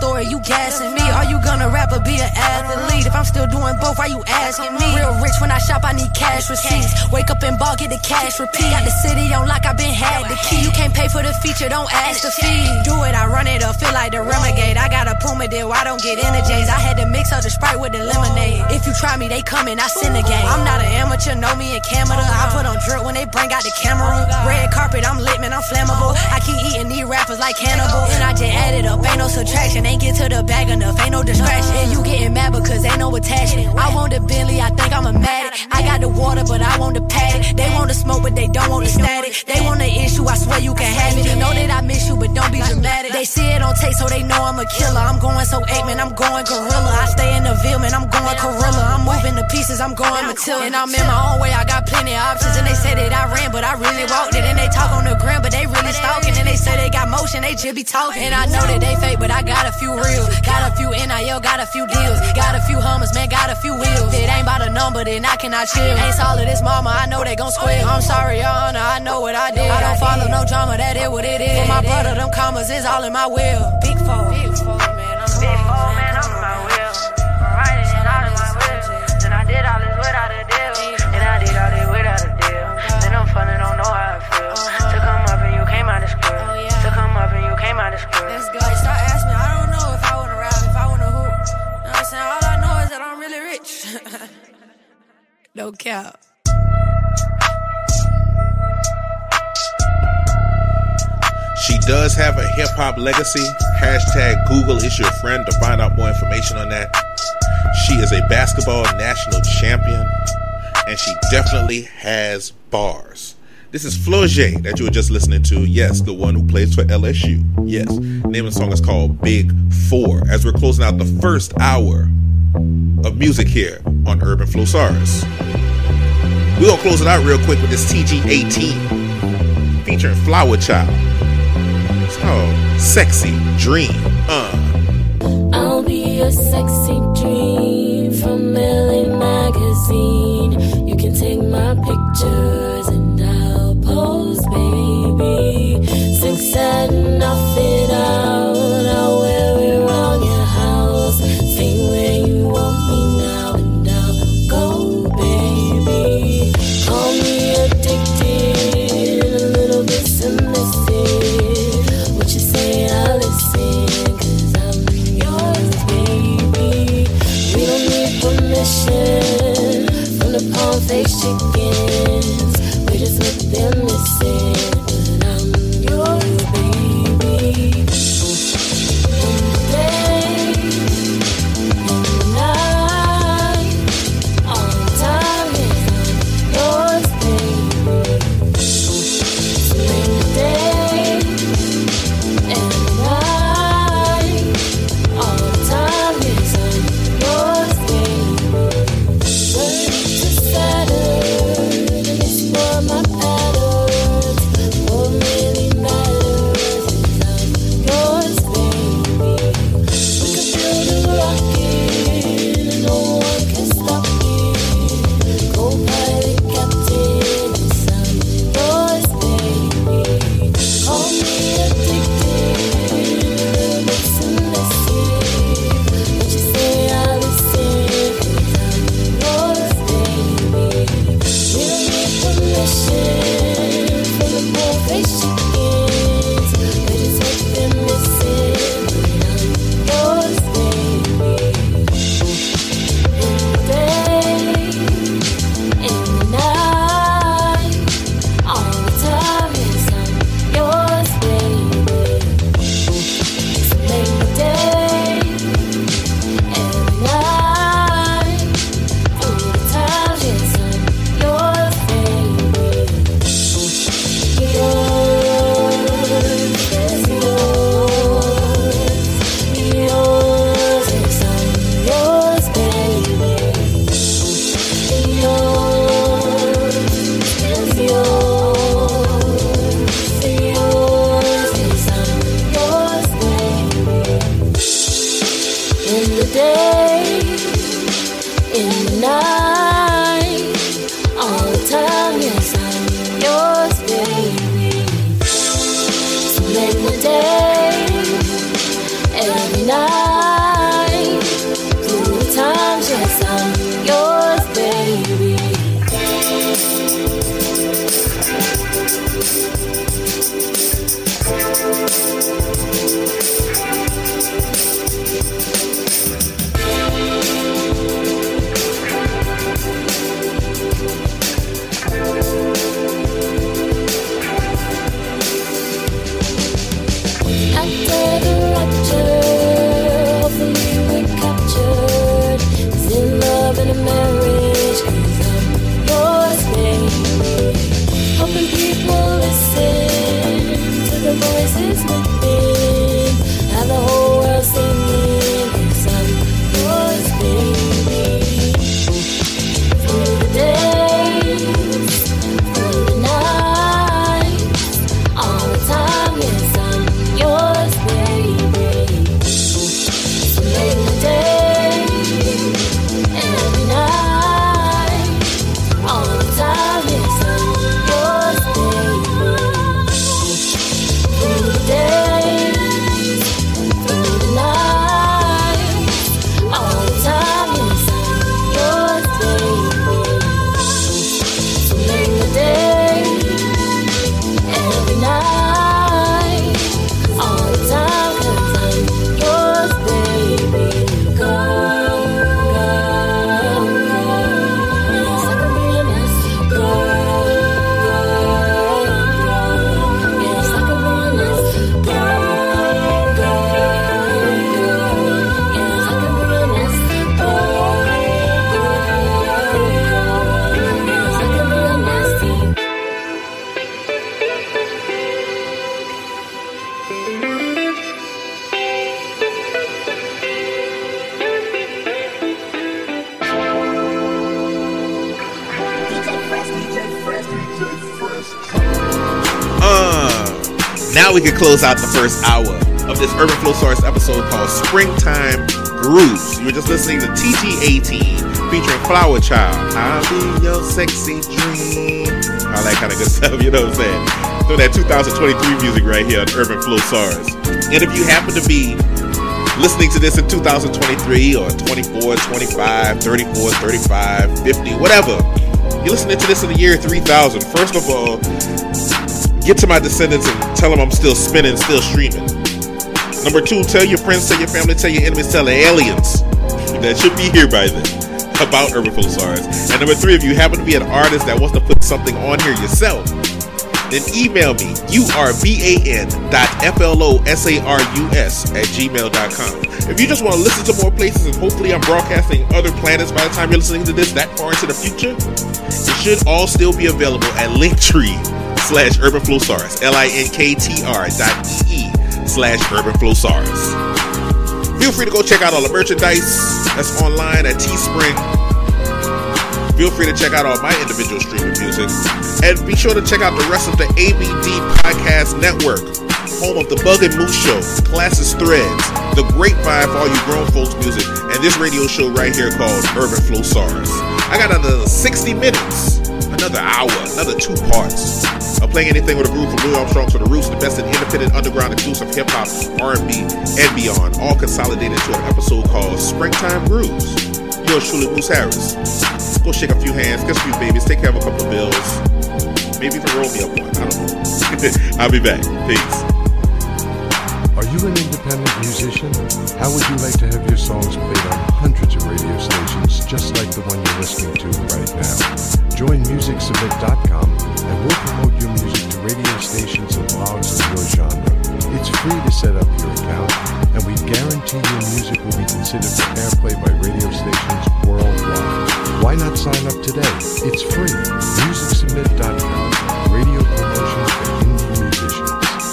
Story, you gassing me? Are you gonna rap or be an athlete? If I'm still doing both, why you asking me? Real rich when I shop, I need cash receipts. Wake up and ball, get the cash repeat. Got the city on lock, I been had the key. You can't pay for the feature, don't ask the fee. Do it, I run it up, feel like the renegade. I got a Puma deal, I don't get energies. I had to mix up the Sprite with the lemonade. If you try me, they coming, I send the game. I'm not an amateur, know me in Canada. I put on drip when they bring out the camera. Red carpet, I'm lit, man, I'm flammable. I keep eating these rappers like cannibal. And I just added up, ain't no subtraction. Ain't get to the bag enough, ain't no distraction. And you getting mad because ain't no attachment. I want the Bentley, I think I'm a Matic. I got the water, but I want the paddock. They want
the smoke, but they don't want the static. They want the issue, I swear you can have it. You know that I miss you, but don't be dramatic. They see it on tape, so they know I'm a killer. I'm going so eight, man, I'm going gorilla. I stay in the Ville, man, I'm going gorilla. I'm moving the pieces, I'm going Matilda. And I'm in my own way, I got plenty of options. And they say that I ran, but I really walked it. And they talk on the gram, but they really stalking. And they say they got motion, they just be talking. And I know that they fake, but I got a few real. Got a few NIL, got a few deals. Got a few hummers, man, got a few wheels. It ain't about a number, then I cannot chill. Ain't solid, this mama, I know they gon' squeal. I'm sorry, your honor, I know what I did. I don't follow no drama, that is what it is. For my brother, them commas is all in my will. Big four. Big four, man, I'm
Big four, man, I'm in my will. I'm writing it in my will. Then I did all this without a deal. Then I did all this without a deal. Then I'm funny, don't know how. To come up and you came out of school. Come up and you came out of school.
Let's go. Start asking I don't I'm? All I know is that I'm really rich. [LAUGHS] no cap.
She does have a hip hop legacy. Hashtag Google is your friend to find out more information on that. She is a basketball national champion, and she definitely has bars. This is Flau'Jae that you were just listening to. Yes, the one who plays for LSU. Yes, name of the song is called Big Four. As we're closing out the first hour of music here on Urban Flosarus. We're gonna close it out real quick with this TG18 featuring Flowerchile. It's called Sexy Dream. Uh.
I'll be your sexy dream from LA Magazine. You can take my pictures Sex and nothing now we can
close out the first hour of this Urban Flosarus episode called Springtime Grooves. You were just listening to TG18 featuring Flowerchile. I'll be your sexy dream. All that kind of good [LAUGHS] stuff, you know what I'm saying? So that 2023 music right here on Urban Flosarus. And if you happen to be listening to this in 2023 or 24, 25, 34, 35, 50, whatever, you're listening to this in the year 3000. First of all, get to my descendants and tell them I'm still spinning, still streaming. Number two, tell your friends, tell your family, tell your enemies, tell the aliens that should be here by then about Urban Flosarus. And number three, if you happen to be an artist that wants to put something on here yourself, then email me, urban dot F-L-O-S-A-R-U-S at gmail.com. If you just want to listen to more places and hopefully I'm broadcasting other planets by the time you're listening to this that far into the future, it should all still be available at Linktree slash Urban Flosarus, L-I-N-K-T-R dot E-E slash Urban Flosarus. Feel free to go check out all the merchandise that's online at Teespring. Feel free to check out all my individual streaming music. And be sure to check out the rest of the ABD Podcast Network, home of the Bug and Moose Show, Classes Threads, The Great Grapevine for all you grown folks music, and this radio show right here called Urban Flosarus. I got another 60 minutes, another hour, another two parts of playing anything with a groove from Louis Armstrong to the Roots, the best in independent, underground, exclusive hip hop, R&B, and beyond, all consolidated into an episode called Springtime Grooves. Yours truly, Moose Harris. Go shake a few hands, kiss a few babies, take care of a couple of bills. Maybe even roll me up one. I don't know. [LAUGHS] I'll be back. Peace.
Are you an independent musician? How would you like to have your songs played on hundreds of radio stations just like the one you're listening to right now? Join MusicSubmit.com and we'll promote your radio stations and blogs of your genre. It's free to set up your account, and we guarantee your music will be considered for airplay by radio stations worldwide. Why not sign up today? It's free. MusicSubmit.com. Radio promotions for indie musicians.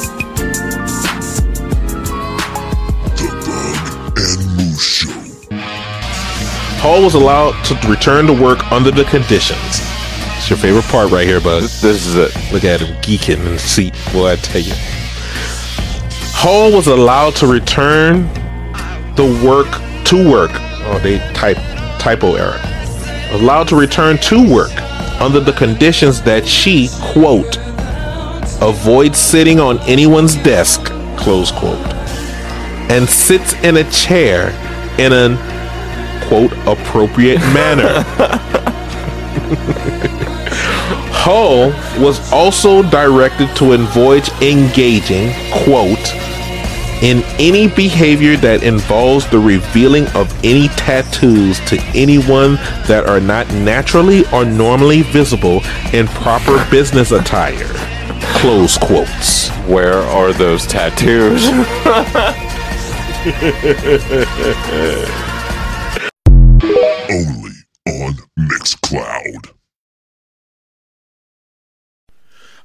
The Bug and Moose Show.
Paul was allowed to return to work under the conditions. It's your favorite part right here, bud. This, this is it. Look at him geeking in the seat. Well, I tell you. Hall was allowed to return the work to work. Oh, they type typo error. Allowed to return to work under the conditions that she quote avoid sitting on anyone's desk close quote and sits in a chair in an quote appropriate manner. [LAUGHS] [LAUGHS] Hull was also directed to avoid engaging, quote, in any behavior that involves the revealing of any tattoos to anyone that are not naturally or normally visible in proper business attire. Close quotes.
Where are those tattoos? [LAUGHS]
Only on Mixcloud.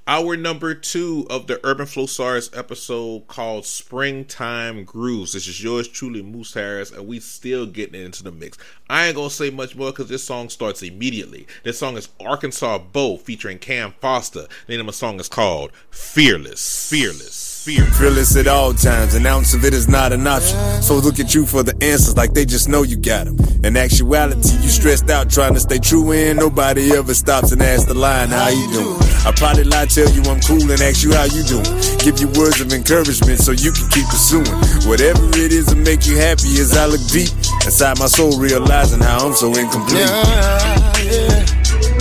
Hour number two of the Urban Flosarus episode called Springtime Grooves. This is yours truly, Moose Harris, and we still getting into the mix. I ain't gonna say much more because this song starts immediately. This song is Arkansas Bo featuring Cam Foster. The name of the song is called Fearless. Fearless. Fearless.
Fearless at all times, an ounce of it is not an option. So look at you for the answers like they just know you got them. In actuality, you stressed out trying to stay true and nobody ever stops and asks the line, how you doing? I probably lie, tell you I'm cool and ask you how you doing. Give you words of encouragement so you can keep pursuing. Whatever it is to make you happy as I look deep inside my soul, realizing how I'm so incomplete.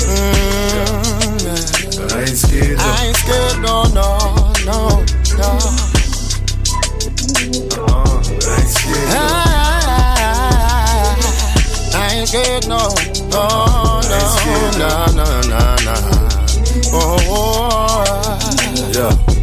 Mm, I ain't scared.
I ain't scared, no, no, no,
I ain't scared.
I ain't scared, no, no, no, no, no, no, no. Oh, oh, oh.
Yeah.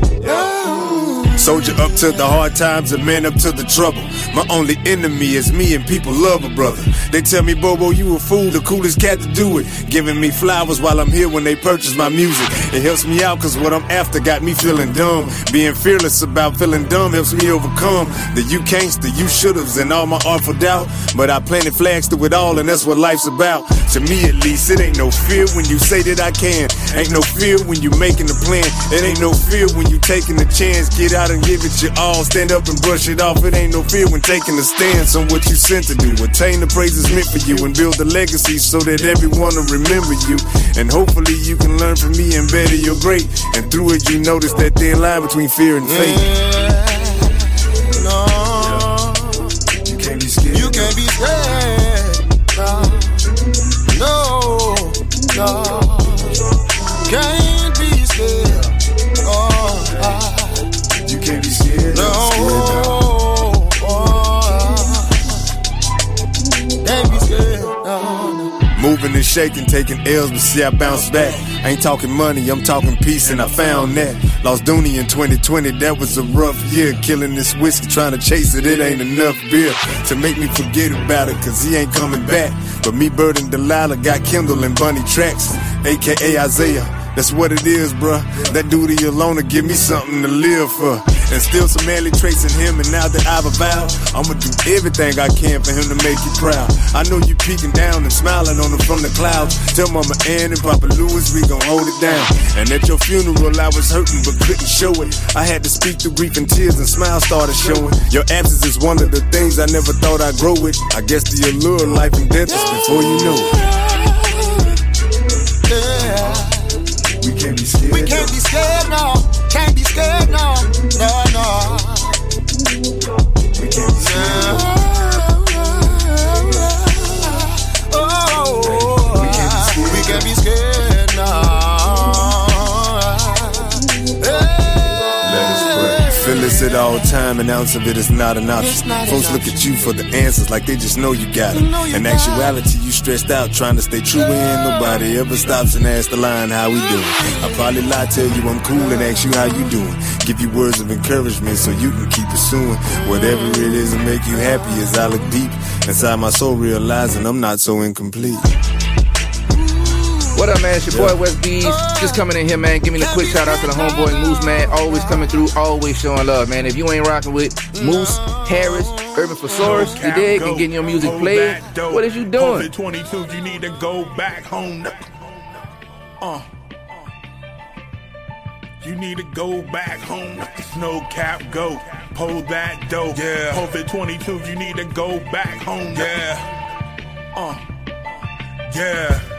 Soldier up to the hard times and man up to the trouble. My only enemy is me and people love a brother. They tell me, Bobo, you a fool, the coolest cat to do it. Giving me flowers while I'm here when they purchase my music. It helps me out cause what I'm after got me feeling dumb. Being fearless about feeling dumb helps me overcome the you can'ts, the you should'ves, and all my artful doubt. But I planted flags through it all, and that's what life's about. To me at least, it ain't no fear when you say that I can. Ain't no fear when you making a plan. It ain't no fear when you taking a chance. Get out and give it your all. Stand up and brush it off. It ain't no fear when taking a stance on what you sent to do. Attain the praises meant for you and build a legacy so that everyone will remember you. And hopefully you can learn from me and better your great. And through it you notice that thin line between fear and faith.
Mm, no. You can't be scared. You can't be scared. No. No. No. Can't no.
Moving and shaking, taking L's, but see I bounce back. I ain't talking money, I'm talking peace, and I found that. Lost Dooney in 2020, that was a rough year. Killing this whiskey, trying to chase it, it ain't enough beer to make me forget about it, cause he ain't coming back. But me, Bird, and Delilah got Kendall and Bunny tracks, aka Isaiah. That's what it is, bruh. That duty alone will give me something to live for. And still some manly traits in him, and now that I've avowed, I'ma do everything I can for him to make you proud. I know you peeking down and smiling on him from the clouds. Tell Mama Ann and Papa Louis we gon' hold it down. And at your funeral, I was hurting but couldn't show it. I had to speak through grief and tears, and smiles started showing. Your absence is one of the things I never thought I'd grow with. I guess the allure of life and death is before you know it.
Yeah.
We can't be scared.
We can't be scared, no. Can't be scared, no. No, no.
We can't be scared.
Oh,
This all time, an ounce of it is not an option. Folks look at you for the answers like they just know you got it. In actuality, you stressed out trying to stay true and nobody ever stops and asks the line how we doing. I probably lie, tell you I'm cool and ask you how you doing. Give you words of encouragement so you can keep pursuing whatever it is to make you happy as I look deep inside my soul, realizing I'm not so incomplete.
What up, man? It's your boy West Bees. Just coming in here, man. Give me a quick shout out to the homeboy Moose, man. Always coming through, always showing love, man. If you ain't rocking with Moose, Harris, Urban Flosarus, you dig, and getting your music played, what is you doing?
COVID 22, you need to go back home. Uh. You need to go back home. Snow cap, go. Pull that dope. Yeah. COVID 22, you need to go back home. Yeah. Uh. Yeah.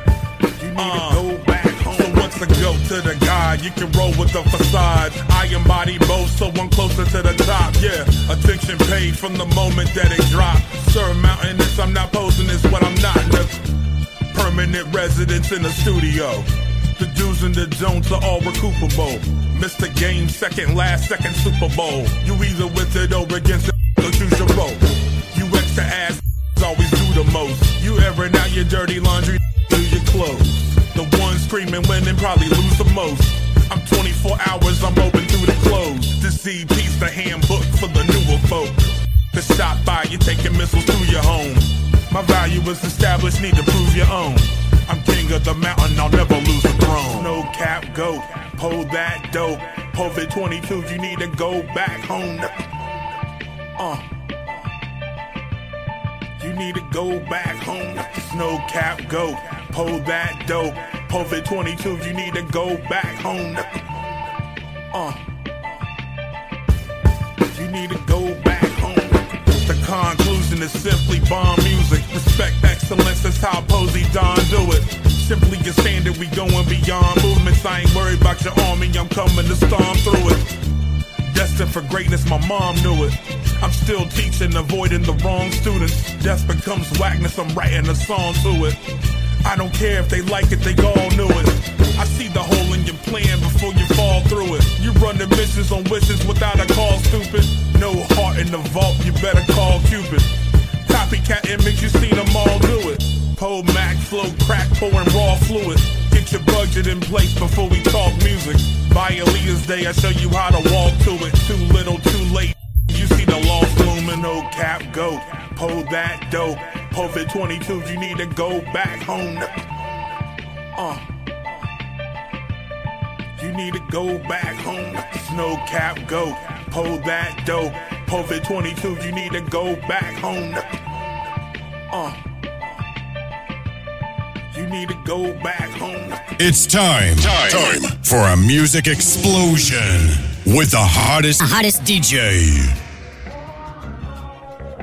You need to go back home. So once to go to the God, you can roll with the facade. I embody both, so I'm closer to the top. Yeah, attention paid from the moment that it dropped. Surmounting this, I'm not posing this, what I'm not. The permanent residence in the studio. The do's and the don'ts are all recoupable. Mr. Game, second last, second Super Bowl. You either with it or against it, so choose your role. You extra ass always do the most. You ever out your dirty laundry [LAUGHS] through your clothes. The ones screaming winning probably lose the most. I'm 24 hours, I'm open through the clothes. To see CP's the handbook for the newer folk. To stop by, you're taking missiles to your home. My value is established, need to prove your own. I'm king of the mountain, I'll never lose the throne. No cap, go, pull that dope. COVID 22, you need to go back home. Uh. You need to go back home. Snow cap, go. Pull that dope. COVID 22, you need to go back home. Uh. You need to go back home. The conclusion is simply bomb music. Respect excellence, that's how Posey Don do it. Simply your standard, we going beyond movements. I ain't worried about your army, I'm coming to storm through it. Destined for greatness, my mom knew it. I'm still teaching, avoiding the wrong students. Death becomes whackness, I'm writing a song to it. I don't care if they like it, they all knew it. I see the hole in your plan before you fall through it. You run the missions on wishes without a call, stupid. No heart in the vault, you better call Cupid. Copycat image, you seen them all do it. Poe Mack, flow crack, pouring raw fluid. Your budget in place before we talk music. By Aaliyah's day, I show you how to walk to it. Too little, too late. You see the lost blooming old cap go. Pull that dough. COVID 22, you need to go back home. Uh. You need to go back home. Snow cap go. Pull that dough. COVID 22, you need to go back home. Uh. You need to go back home.
It's time. Time. for a music explosion with the hottest, hottest DJ.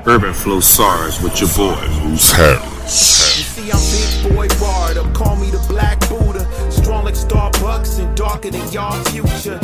Urban Flow SARS with your boy, Moose Harris.
You see, I'm big boy barred up. Call me the Black Buddha. Strong like Starbucks and darker than y'all future.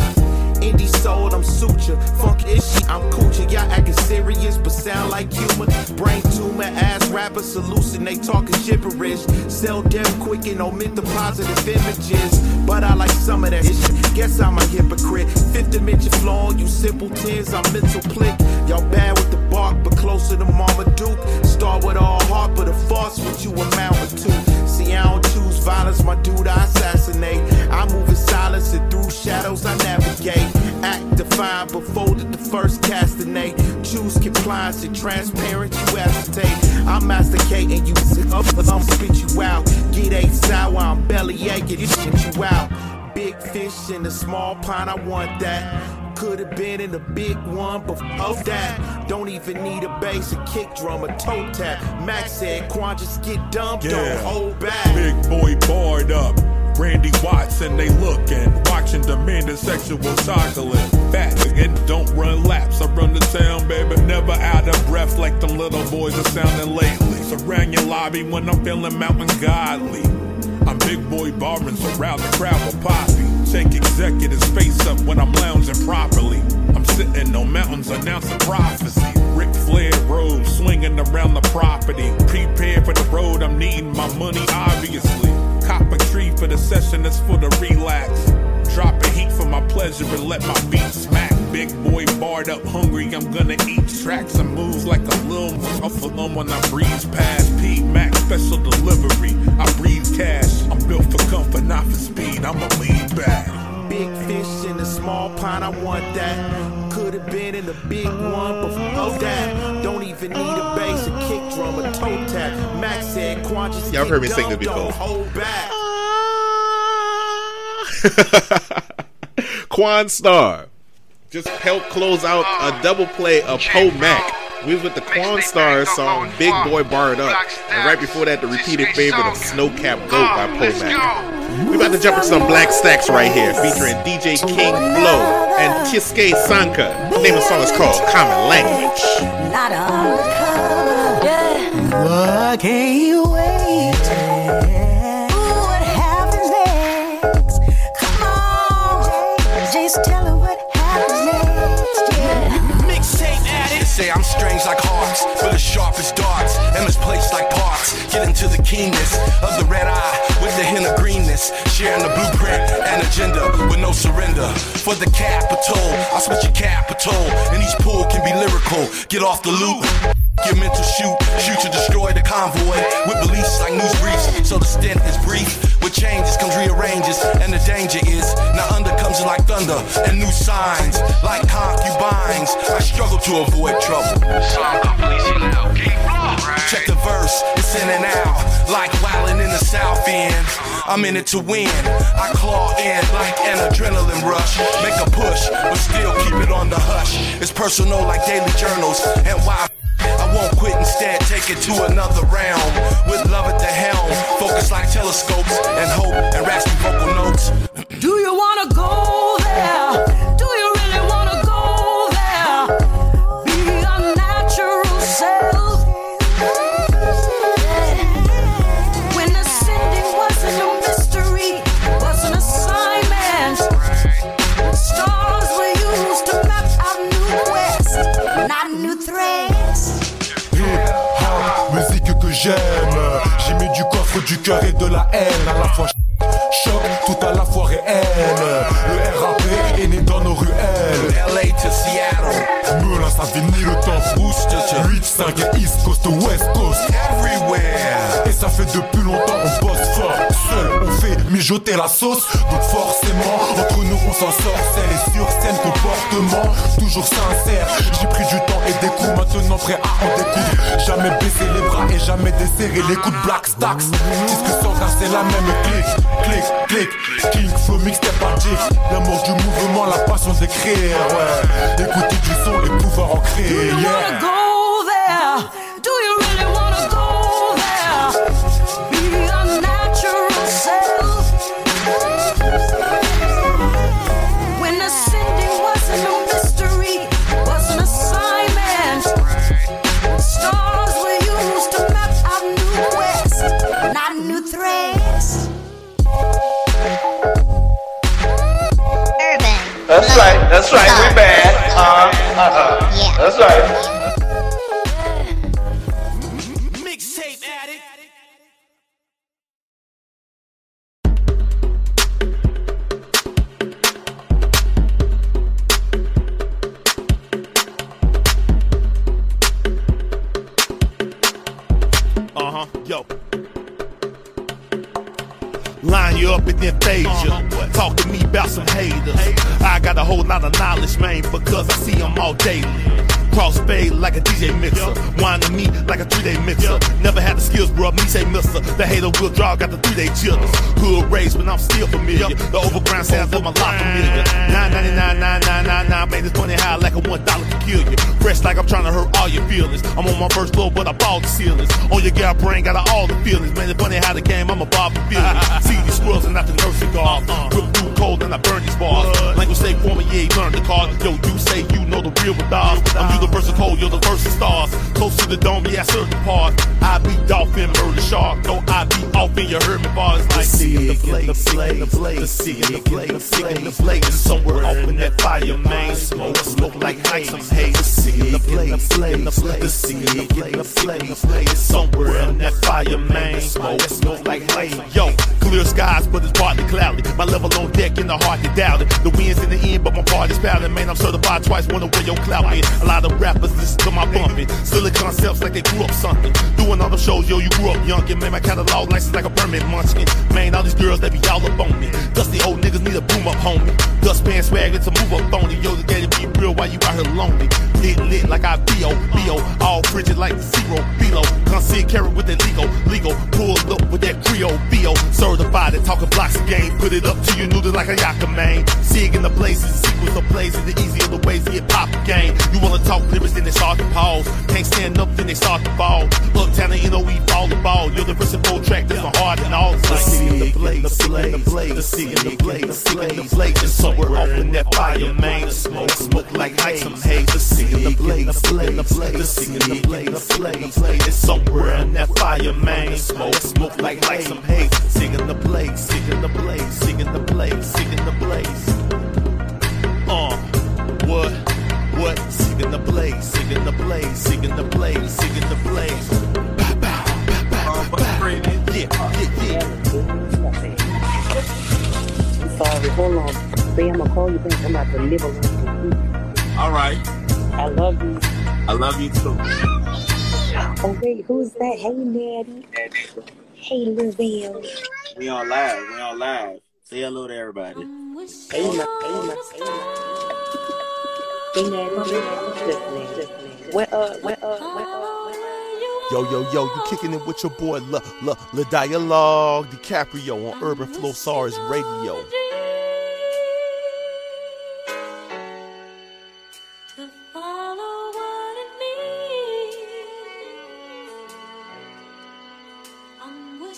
Indie sold, I'm suture. Funk ishy, I'm coochie. Y'all acting serious, but sound like humor. Brain tumor, ass rappers hallucinate, talking gibberish. Sell them quick and omit the positive images. But I like some of that shit. Guess I'm a hypocrite. Fifth dimension flaw, you simpletons, I'm mental plick. Y'all bad with the bark, but closer to Marmaduke. Start with all heart, but a farce what you amount to. See, I don't violence, my dude, I assassinate. I move in silence and through shadows I navigate. Act defiant, but folded the first castanet. Choose compliance and transparent, you acetate. I'm masticating you, sit up, but I'm spit you out. Get a sour, I'm belly aching, shit you out. Big fish in a small pond, I want that. Could have been in a big one, but of that, don't even need a bass, a kick drum, a toe tap. Max said, Quan, just get dumb, don't hold back.
Big boy barred up. Randy Watson, they looking, watching demanding sexual chocolate. Fat and don't run laps. I run the town, baby. Never out of breath like them little boys are sounding lately. Surround your lobby when I'm feeling mountain godly. I'm big boy barring, surround the crowd with posse. Take executive space up when I'm lounging properly. I'm sitting on mountains announcing prophecy. Ric Flair road swinging around the property. Prepare for the road, I'm needing my money, obviously. Cop a tree for the session, that's for the relax. Dropping heat for my pleasure and let my beat smack. Big boy barred up, hungry, I'm gonna eat tracks and moves like a little off alone when I breeze past. P Mac special delivery. I breathe cash. I'm built for comfort, not for speed. I'm a lead back.
Big fish in a small pond, I want that. Could have been in a big one, but of that, don't even need a bass, a kick drum, a toe tap. Max said, Quan, just
Y'all
get
heard me sing this before.
Don't hold back. [LAUGHS]
Quanstar just helped close out a double play of Poe Mack. We was with the Quanstar song Big Boy Barred Up. And right before that, the repeated favorite of Snokap GOAT by Poe Mack. We about to jump into some Black Stax right here, featuring DJ King Flow and Tiske Sanka. The name of the song is called Common Language.
Not undercover. Yeah. What can you wait?
Strange like hawks, Get into the keenness of the red eye with the hint of greenness. Sharing the blueprint and agenda with no surrender. For the capital, I switch your capital, and each pool can be lyrical. Get off the loop. Your mental shoot, shoot to destroy the convoy with beliefs like news briefs. So the stint is brief. With changes comes rearranges, and the danger is now under comes like thunder and new signs like concubines. I struggle to avoid trouble. Check the verse, it's in and out like wildin' in the south end. I'm in it to win. I claw in like an adrenaline rush. Make a push, but still keep it on the hush. It's personal like daily journals and why. I won't quit, instead take it to another round. With love at the helm, focus like telescopes and hope and raspy vocal notes.
Do you wanna go
j'aime. J'ai mis du coffre, du cœur et de la haine. À la fois choc, tout à la fois réel. Le RAP est né dans nos ruelles.
LA to Seattle.
Melun, ça finit le temps.
Booster to
8, 5 et East Coast, West Coast.
Everywhere.
Ça fait depuis longtemps on bosse fort. Seul on fait mijoter la sauce. Donc forcément entre nous on s'en sort. Celle et sur scène comportement Toujours sincère J'ai pris du temps et des coups Maintenant prêt à en découdre. Jamais baisser les bras et jamais desserrer les coups de Black Stacks. Disque sans c'est la même clic Clic, clic King flow mixtape party L'amour du mouvement, la passion d'écrire Ouais, écouter du son et pouvoir en créer
yeah.
Right, that's right, we bad. Uh-huh, uh-huh.
Yeah.
That's right.
Man, certified twice, wonder where your clout is. A lot of rappers listen to my bumping. Silly concepts like they grew up something. Doing all the shows, yo, you grew up young. And man, my catalog license like a permit munchkin. Man, all these girls, they be all up on me. Dusty old niggas need a boom up, homie. Dustpan swagger to move up on it. Yo, the daddy be real while you out here lonely. Lit, lit like I B.O. Oh, B.O. Oh. All frigid like zero below. Oh. Conceit carry with that legal, legal. Pull up with that Creole B.O. Certified at talking blocks of game. Put it up to you, noodle like a yaka, man. Can't stand up, then they start to fall. Uptown and NOE fall the ball. You're the first full track, that's my heart and all. The sig in the blaze, the sig in the blaze, the sig in the blaze, the sig in the blaze. And somewhere off in that fire, man. Smoke, smoke like haze, some haze. The sig in the blaze, the blaze, the blaze, the sig in the blaze, the blaze, the blaze. And somewhere in that fire, man. Smoke, smoke like haze, some haze. Sing in the blaze, sing in the blaze, sing in the blaze, sing in the blaze. Uh? What? Blaze, sing in the blaze, sing in the blaze. Bow, bow, bow, bow, bow. Yeah, yeah, yeah.
I'm sorry, hold on. Say I'm gonna call you back. I'm about to live alone.
All right.
I love you.
I love you too.
Oh wait, who's that? Hey Natty. Hey Lizelle.
We on live. We on live. Say hello to everybody.
Hey my, hey my, hey my. Hey Natty. Just me, just me. Where where.
Yo, yo, yo, you kicking it with your boy La La La Dialogue DiCaprio on Urban Flosarus Radio.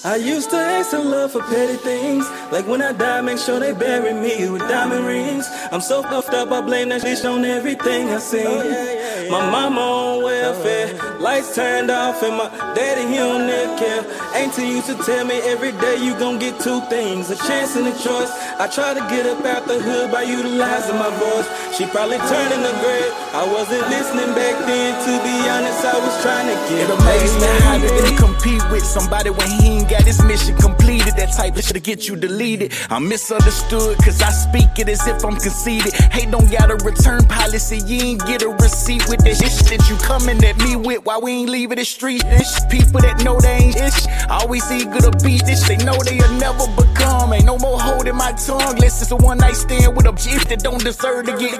I used to ask in love for petty things. Like when I die, make sure they bury me with diamond rings. I'm so puffed up, I blame that bitch on everything I seen. My mama on welfare, lights turned off, and my daddy, he don't never care. Auntie used to tell me every day you gon' get two things a chance and a choice. I try to get up out the hood by utilizing my voice. She probably turned in the grave. I wasn't listening back then, to be honest, I was trying to get
It amazes me how to compete with somebody when he ain't got his mission completed.
That type of shit to get you deleted. I'm misunderstood, cause I speak it as if I'm conceited. Hey, don't got a return policy, you ain't get a receipt with the shit that you coming at me with. Why we ain't leaving the street? This people that know they ain't ish. Always eager to beat this, they know they'll never become. Ain't no more holding my tongue. Unless it's a one night stand with a bitch that don't deserve to get.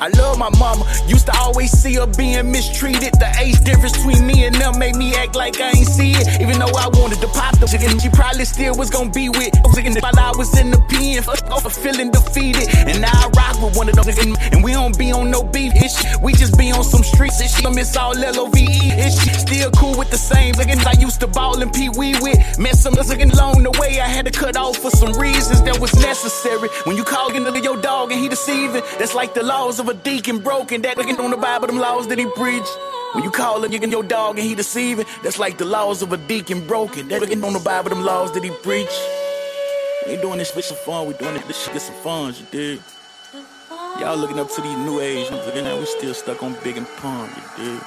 I love my mama, used to always see her being mistreated. The age difference between me and them made me act like I ain't see it. Even though I wanted to pop the chicken, she probably still was gonna be with. While I was in the pen, for feeling defeated. And now I rock with one of them, and we don't be on no beef. Ish. We just be on some streets, and she miss all L O V E. Ish. Still cool with the same looking I used to ball and pee wee with. Met some looking along the way, I had to cut off for some reasons that was necessary. When you call into your dog and he deceiving, that's like the laws of a deacon broken. That looking on the Bible, them laws that he preached. When you call you get your dog and he deceiving, that's like the laws of a deacon broken. That looking on the Bible, them laws that he preached. We ain't doing this for some fun, we doing it this shit get some fun, you dig? Y'all looking up to these new age, I'm looking at we still stuck on big and pump, you dig?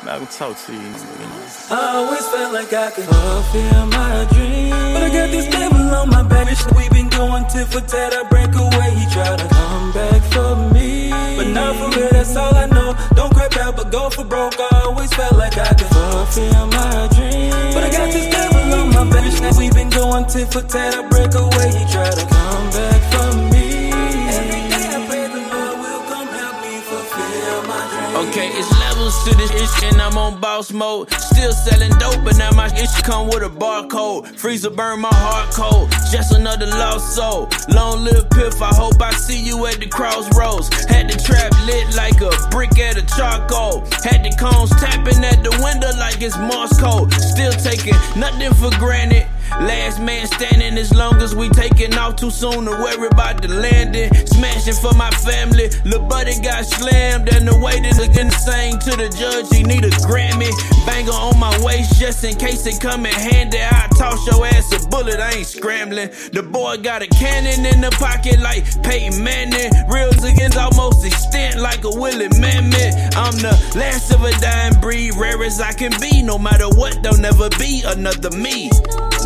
I'm not gonna talk to you, you know.
I always felt like I could fulfill my dream. But I got this devil on my back. We been going tit for tat. I break away. He try to come back for me. But not for real, that's all I know. Don't crap out, but go for broke. I always felt like I could fulfill my dream. But I got this devil on my back. We been going tit for tat. I break away. He try to come back for me. Every day I pray the Lord will come help me fulfill my dream.
Okay, it's levels to this ish, and I'm on boss mode. Still selling dope, but now my ish come with a barcode. Freezer burn my heart cold. Just another lost soul. Long live Piff, I hope I see you at the crossroads. Had the trap lit like a brick at a charcoal. Had the cones tapping at the window like it's Morse code. Still taking nothing for granted. Last man standing as long as we taking off too soon to worry about the landing. Smashing for my family. Lil' buddy got slammed and the weight is insane to the judge. He need a Grammy. Banger on my waist just in case it come in handy. I toss your ass a bullet, I ain't scrambling. The boy got a cannon in the pocket like Peyton Manning. Reels against almost extent like a Willie Mammoth. I'm the last of a dying breed, rare as I can be. No matter what, there'll never be another me.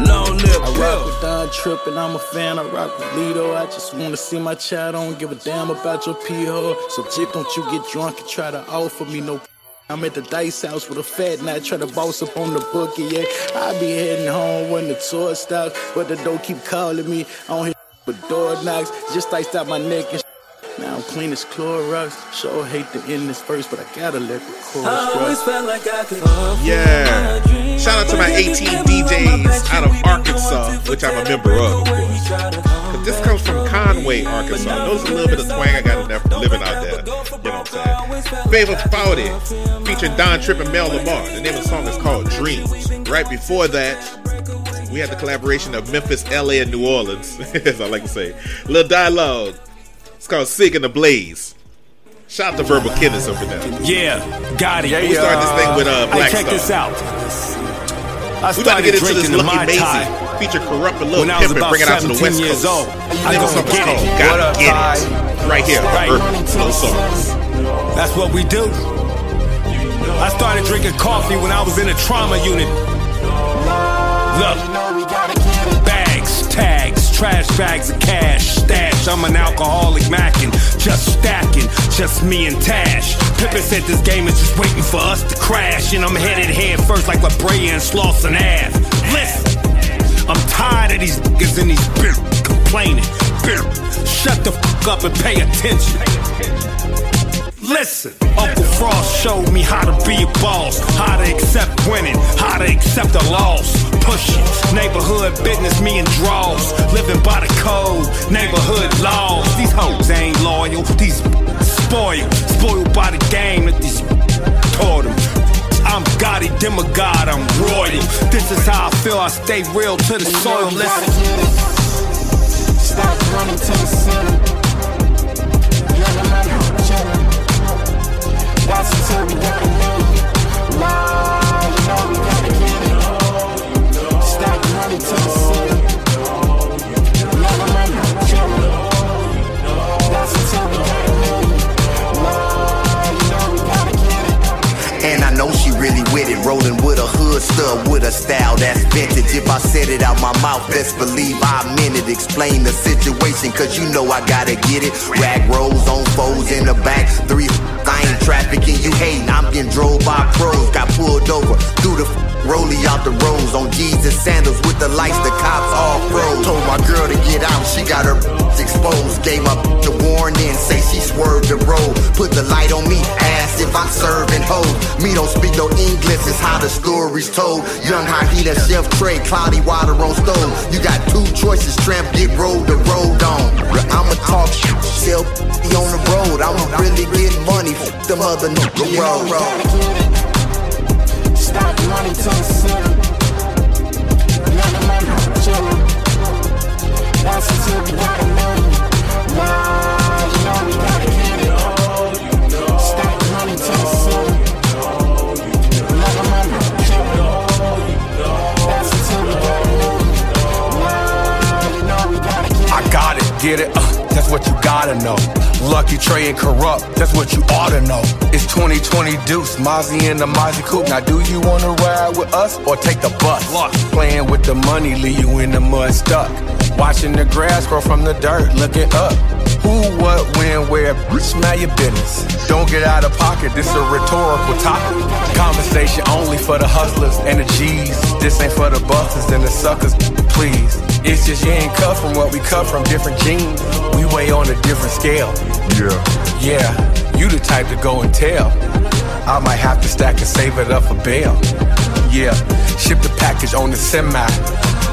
Long live
I rock with Don Trip and I'm a fan. I rock with Lido. I just wanna see my child. I don't give a damn about your pee hole. So chick, don't you get drunk and try to offer me no. I'm at the dice house with a fat night, try to boss up on the bookie, yeah. I be heading home when the tour stops, but the door keep calling me. I don't hear but door knocks, just iced out my neck and now I'm clean as Clorox. Sure hate to end this verse, but I gotta let the chorus
I always felt like I could
Yeah. Shout out to my 18 DJs out of Arkansas, which I'm a member of, of course. But this comes from Conway, Arkansas. Knows a little bit of twang I got in there from living out there. You know what I'm saying? Favorite Foudy, featuring Don Trip and Mel Lamar. The name of the song is called Dreams. Right before that, we had the collaboration of Memphis, LA, and New Orleans, [LAUGHS] as I like to say. Little dialogue. It's called Sig and the Blaze. Shout out to Verbal Kidness over there.
Yeah, got it.
We started this thing with uh, Black
check
Star.
this out. I
We about to get
started
into this
drinking the
Lucky
Mai Tai
feature Corrupt a Little
when I was
Pimp and
about
bring it out to the
17
West
years
Coast.
old.
The
I
name of the
don't
song is
get
called
it.
Gotta Get It. Right here on
Right.
Urban Flosarus.
That's what we do. I started drinking coffee when I was in a trauma unit. Look, bags, tags, trash bags of cash, stash. I'm an alcoholic mackin', just stacking, just me and Tash. Pippin said this game is just waiting for us to crash, and I'm headed head first like La Brea and Slauson Ave. Listen, I'm tired of these niggas and these bitches complaining. Bitch, Shut the fuck up and pay attention. Listen, Uncle Frost showed me how to be a boss, how to accept winning, how to accept a loss. Pushing, neighborhood business, me and draws, living by the code, neighborhood laws. These hoes ain't loyal, these spoiled, spoiled by the game that these taught them. I'm Gotti, demigod, I'm royal. This is how I feel, I stay real to the soil. Listen.
Stop running to the center. That's until we live. Nah, you know we gotta get it. To the money, chillin'. That's until we live. Nah, you know we gotta get it.
And I know she really with it, rolling with a
stuff with a style that's vintage. If I said it out my mouth, best believe I meant it. Explain the situation, cause you know I gotta get it. Rag rolls on foes in the back, three. I ain't trafficking, you hating. I'm getting drove by pros. Got pulled over through the rollie out the roads on Jesus sandals with the lights. The cops all froze. Told my girl to get out, she got her exposed. Gave my the warning, say she swerved the road. Put the light on me, asked if I'm serving hoes. Me don't speak no English, it's how the story's told. Young Hahita, chef Trey, cloudy water on stove. You got two choices, tramp, get road to road on. I'ma talk shit, sell on the road. I'ma really get money, the mother no the road.
Stop money to the city. Let the money chillin'. That's until we got a million. You know we gotta get it. To the. That's we got a million. You know we gotta get it.
I got it, get it, uh, what you gotta know. Lucky Trey and corrupt, that's what you oughta know. It's 2020 Deuce, Mozzie and the Mozzie Coupe. Now, do you wanna ride with us or take the bus? Playing with the money, leave you in the mud stuck. Watching the grass grow from the dirt, looking up. Who, what, when, where, smell your business. Don't get out of pocket, this a rhetorical topic. Conversation only for the hustlers and the G's. This ain't for the busters and the suckers, please. It's just you ain't cut from what we cut from, different genes. We weigh on a different scale. Yeah. Yeah, you the type to go and tell. I might have to stack and save it up for bail. Yeah, ship the package on the semi.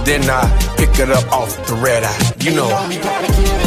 Then I pick it up off the red eye. You know.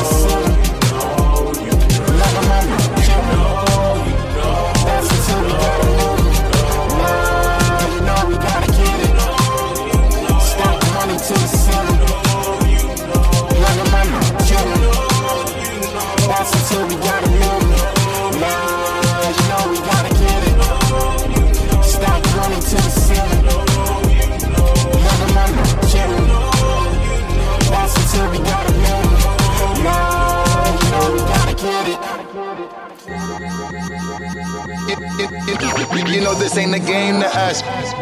You know
this ain't a game to us.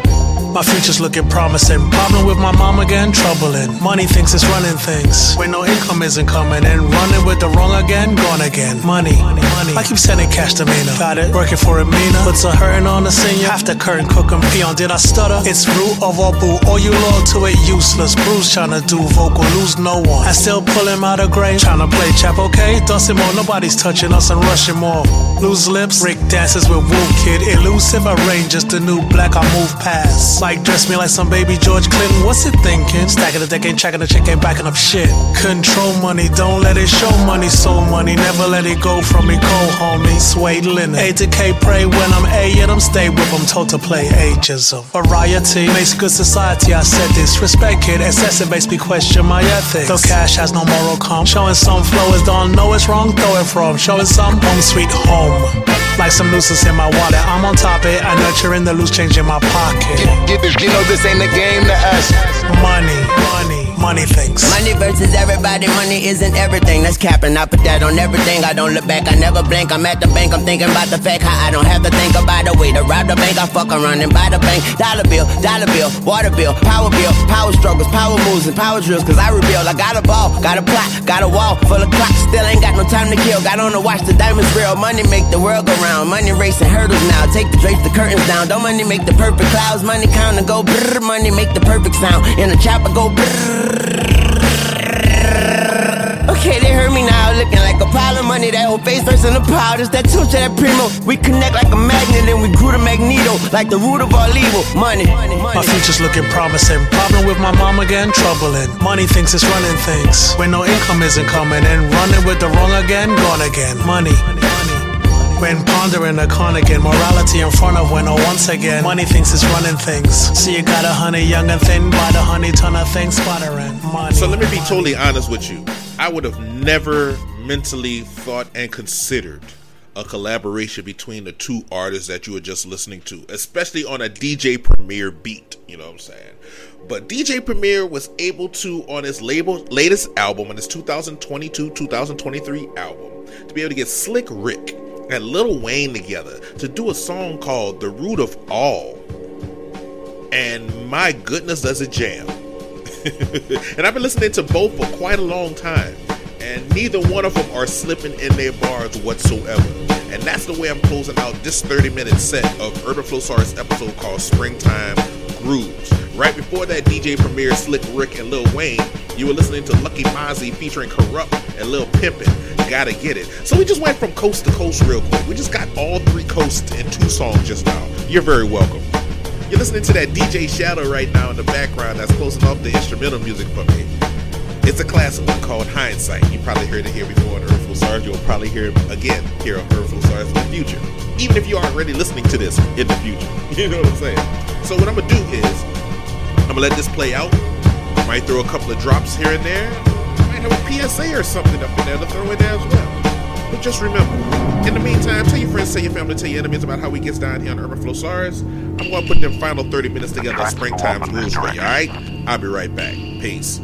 My future's looking promising. Problem with my mom again, troubling. Money thinks it's running things. When no income isn't coming in. Running with the wrong again, gone again. Money, money. money. I keep sending cash to Mina. Got it, working for a Mina. Puts a hurting on the senior. The curtain cook and peon. Did I stutter? It's root of all boo. All you loyal to it, useless. Bruce trying to do vocal, lose no one. I still pull him out of grave. Trying to play chap, okay? Dustin more, nobody's touching us and rushing more. Lose lips, Rick dances with Woo Kid. Elusive, I just the new black I move past. Like dress me like some baby George Clinton. What's it thinking? Stacking the deck, ain't checking the check, ain't backing up shit. Control money, don't let it show money, soul money. Never let it go from me, cold homie. Suede linen. A to K, pray when I'm A, yet I'm stay with them. Told to play ageism. Variety makes good society, I said this. Respect kid, excessive makes me question my ethics. Though cash has no moral calm. Showing some flow is don't know it's wrong, throw it from. Showing some home sweet home. Like some nooses in my wallet. I'm on top it, I nurturing the loose change in my pocket.
Get this, you know this ain't a game to us.
Money, money, money things.
Money versus everybody, money isn't everything. That's capping. I put that on everything. I don't look back, I never blink. I'm at the bank, I'm thinking about the fact how I don't have to think about the way to rob the bank. I fuck around and buy the bank. Dollar bill, dollar bill, water bill, power bill, power struggles, power moves, and power drills. Cause I rebuild. I got a ball, got a plot, got a wall full of clocks. Still ain't got no time to kill. Got on the watch, the diamonds real. Money make the world go round. Money racing hurdles now. Take the drapes, the curtains down. Don't money make the perfect clouds. Money count and go brrr. Money make the perfect sound. In the chopper go brrr. Okay, they heard me now, looking like a pile of money. That whole face first in the it's that touch that primo. We connect like a magnet and we grew the magneto, like the root of all evil. Money.
My future's looking promising. Problem with my mom again, troubling. Money thinks it's running things. When no income isn't coming in, running with the wrong again, gone again. Money. Money. When pondering a con again, morality in front of oh once again, money thinks it's running things. See you got a honey young and thin, buy the honey ton of things, sputtering. Money.
So let me be totally honest with you. I would have never mentally thought and considered a collaboration between the two artists that you were just listening to, especially on a DJ Premier beat. You know what I'm saying? But DJ Premier was able to, on his label latest album, on his 2022 2023 album, to be able to get Slick Rick and Lil Wayne together to do a song called The Root of All. And my goodness, does it jam! [LAUGHS] and I've been listening to both for quite a long time, and neither one of them are slipping in their bars whatsoever. And that's the way I'm closing out this 30 minute set of Urban Flosarus episode called Springtime Grooves. Right before that, DJ Premier, Slick Rick, and Lil Wayne, you were listening to Lucky Mozzie featuring Corrupt and Lil Pimpin'. Gotta get it. So we just went from coast to coast real quick. We just got all three coasts in two songs just now. You're very welcome. You're listening to that DJ Shadow right now in the background that's closing off the instrumental music for me. It's a classic one called Hindsight. You probably heard it here before on Urban Flosarus. You'll probably hear it again here on Urban Flosarus in the future. Even if you are already listening to this in the future. [LAUGHS] You know what I'm saying? So what I'm gonna do is I'm gonna let this play out. Might throw a couple of drops here and there. Might have a PSA or something up in there to throw in there as well. But just remember, in the meantime, tell your friends, tell your family, tell your enemies about how we get down here on Urban Flosarus. I'm gonna put them final 30 minutes together springtime's rules for you, alright? I'll be right back. Peace.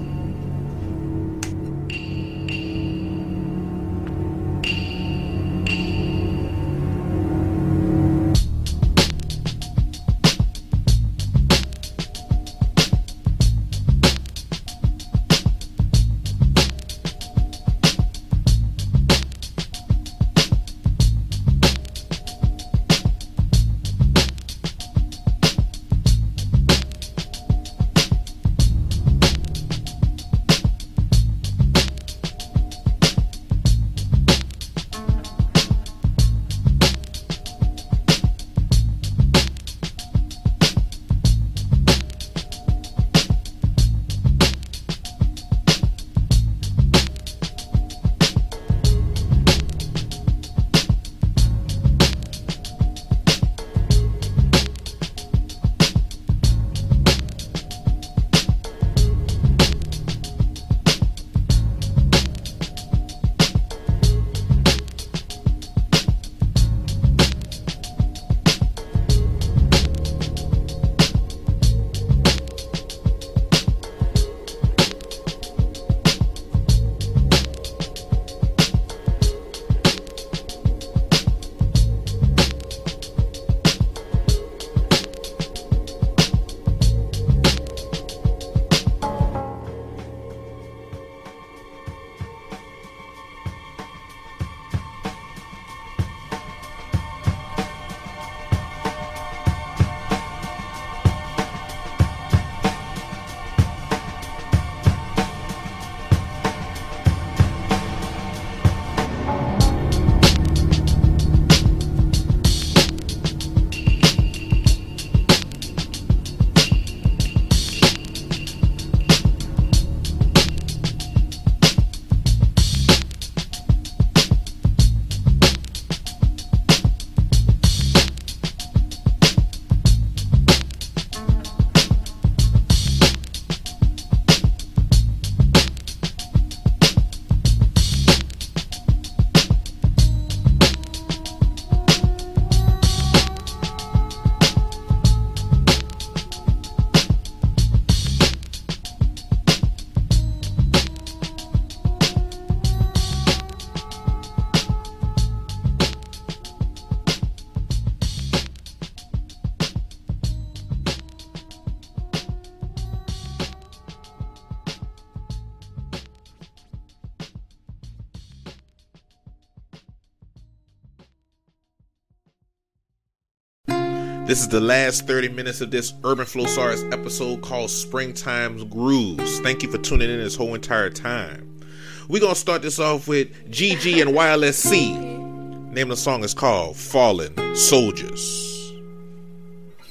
This is the last 30 minutes of this Urban Flosarus episode called Springtime's Grooves. Thank you for tuning in this whole entire time. We're going to start this off with GG and YLSC. Name of the song is called Fallen Soldiers.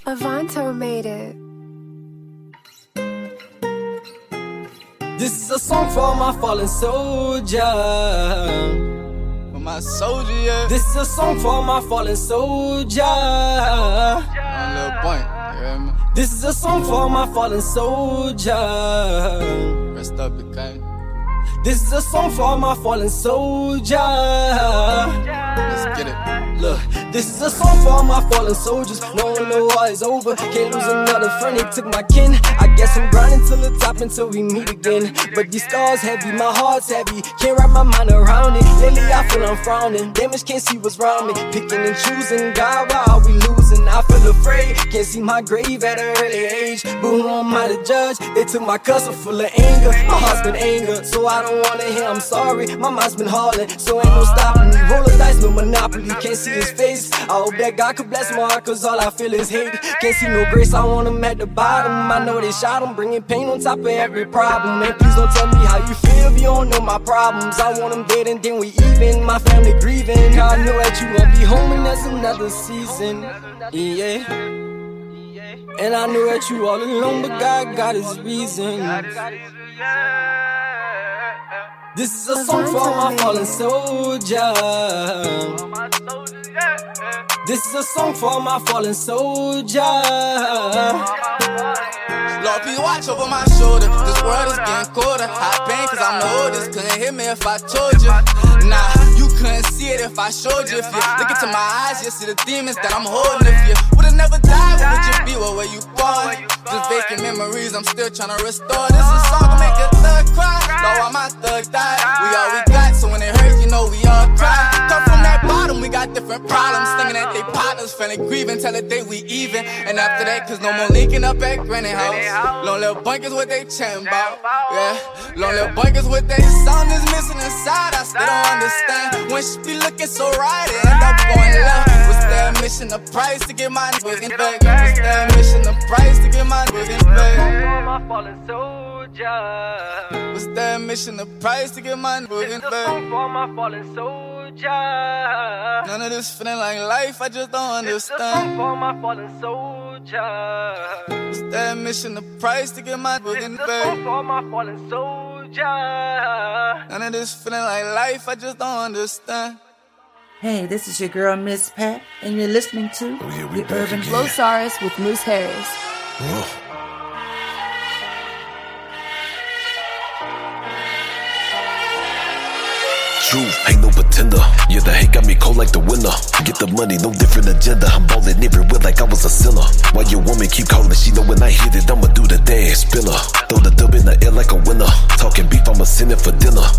Avanto made it.
This is a song for my fallen soldier
my soldier, yeah.
This is a song for my fallen soldier.
A little point?
This is a song for my fallen soldier.
Rest up, came.
This is a song for my fallen soldier.
Let's get it.
Look, this is a song for all my fallen soldiers. No know war is over. Can't lose another friend. They took my kin. I guess I'm grinding till the top until we meet again. But these scars heavy, my heart's heavy. Can't wrap my mind around it. Lately I feel I'm frowning. Damage can't see what's around me. Picking and choosing. God, why are we losing? I feel afraid. Can't see my grave at an early age. But who am I to judge? They took my cuss full of anger. My heart's been angered, so I don't wanna hear I'm sorry. My mind's been hauling, so ain't no stopping me. Roll the dice, no monopoly. Can't see his face. I hope that God could bless my heart, cause all I feel is hate. Can't see no grace, I want him at the bottom. I know they shot him, bringing pain on top of every problem. And please don't tell me how you feel if you don't know my problems. I want him dead and then we even. My family grieving. I know that you won't be home and that's another season. Yeah. And I know that you all alone, but God got his reason. This is a song for my fallen soldier. This is a song for my fallen soldier.
Lord, please watch over my shoulder. This world is getting colder. High pain, cause I'm the oldest. Couldn't hit me if I told you. Nah, couldn't see it if I showed you. If you look into my eyes, you see the demons that I'm holding. If you would've never died, where would you be? Where were you born? Just vacant memories, I'm still trying to restore. This is a song to make a thug cry. Lord, why my thug died? We all we got, so when it hurts, you know we all cry. That bottom, we got different problems. Thinking that they partners, feeling grieving, till the day we even. And after that, cause no more linking up at Granny House. Long little bunkers what they chatting about. Yeah, long little bunkers what they son is missing inside. I still don't understand. When she be looking so right, it end up going left. What's their mission? The price to get my niggas back. What's their mission? The price to get my niggas back. What's their mission? The price to get my niggas back. None of this feeling like life, I just don't understand. What's their mission? The price to get my niggas back. None of this feeling like life, I just don't understand.
Hey, this is your girl, Miss Pat, and you're listening to
Oh,
the Urban
Flow Stars with Moose Harris.
Truth, ain't no pretender. Yeah, the hate got me cold like the winter. Get the money, no different agenda. I'm ballin' everywhere like I was a sinner. Why your woman keep calling? She know when I hit it, I'ma do the dance spinner. Throw the dub in the air like a winner. Talking beef, I'ma send it for dinner.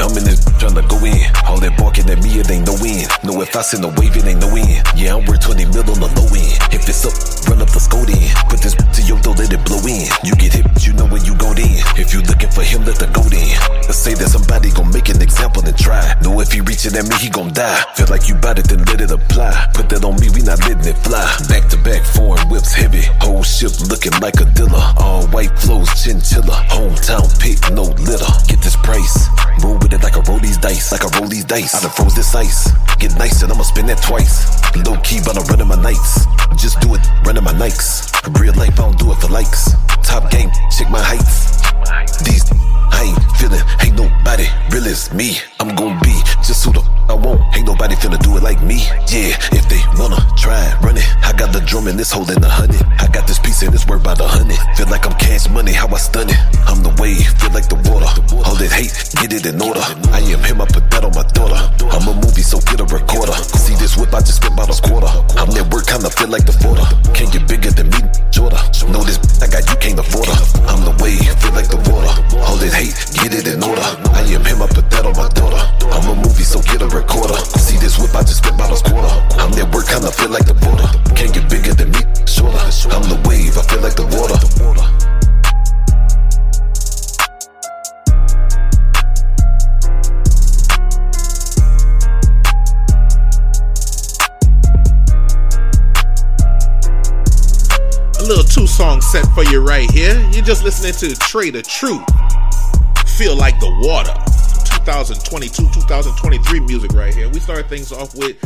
I'm in this tryna go in. All that barking at me, it ain't no end. No, if I send a wave, it ain't no end. Yeah, I'm worth 20 mil on the low end. If it's up, run up the scope in. Put this to your throat, let it blow in. You get hit, you know when you go in. If you looking for him, let the go in. Say that somebody gon' make an example and try. Know if he reaching at me, he gon' die. Feel like you bout it, then let it apply. Put that on me, we not letting it fly. Back to back, foreign whips heavy. Whole ship looking like a dealer. All white flows, chinchilla. Hometown pick, no litter. Get this price. Roll with it like I roll these dice. Like I roll these dice. I done froze this ice. Get nice and I'ma spin that twice. Low key, but I'm running my nights. Just do it, running my Nikes. Real life, I don't do it for likes. Top game, check my heights. These I ain't feeling, ain't nobody real as me. I'm gon' be just who the I want. Ain't nobody finna do it like me. Yeah, if they wanna try and run it, I got the drum and it's holding a hundred. I got this piece and it's worth by the hundred. Feel like I'm cash money, how I stun it. I'm the wave, feel like the water. All that hate, get it in order. I am him, I put that on my daughter. I'm a movie, so get a recorder. See this whip, I just spent about a quarter. I'm at work, kinda feel like the border. Can't get bigger than me, shorter. Know this I got, you can't afford her. I'm the wave, feel like the water. All that get it in order. I am him, I put that on my daughter. I'm a movie, so get a recorder. See this whip, I just about a quarter. I'm at work, kinda feel like the border. Can't get bigger than me, shorter. I'm the wave, I feel like the water.
A little two song set for you right here. You're just listening to the of Truth. Feel like the water. 2022 2023 music right here. We start things off with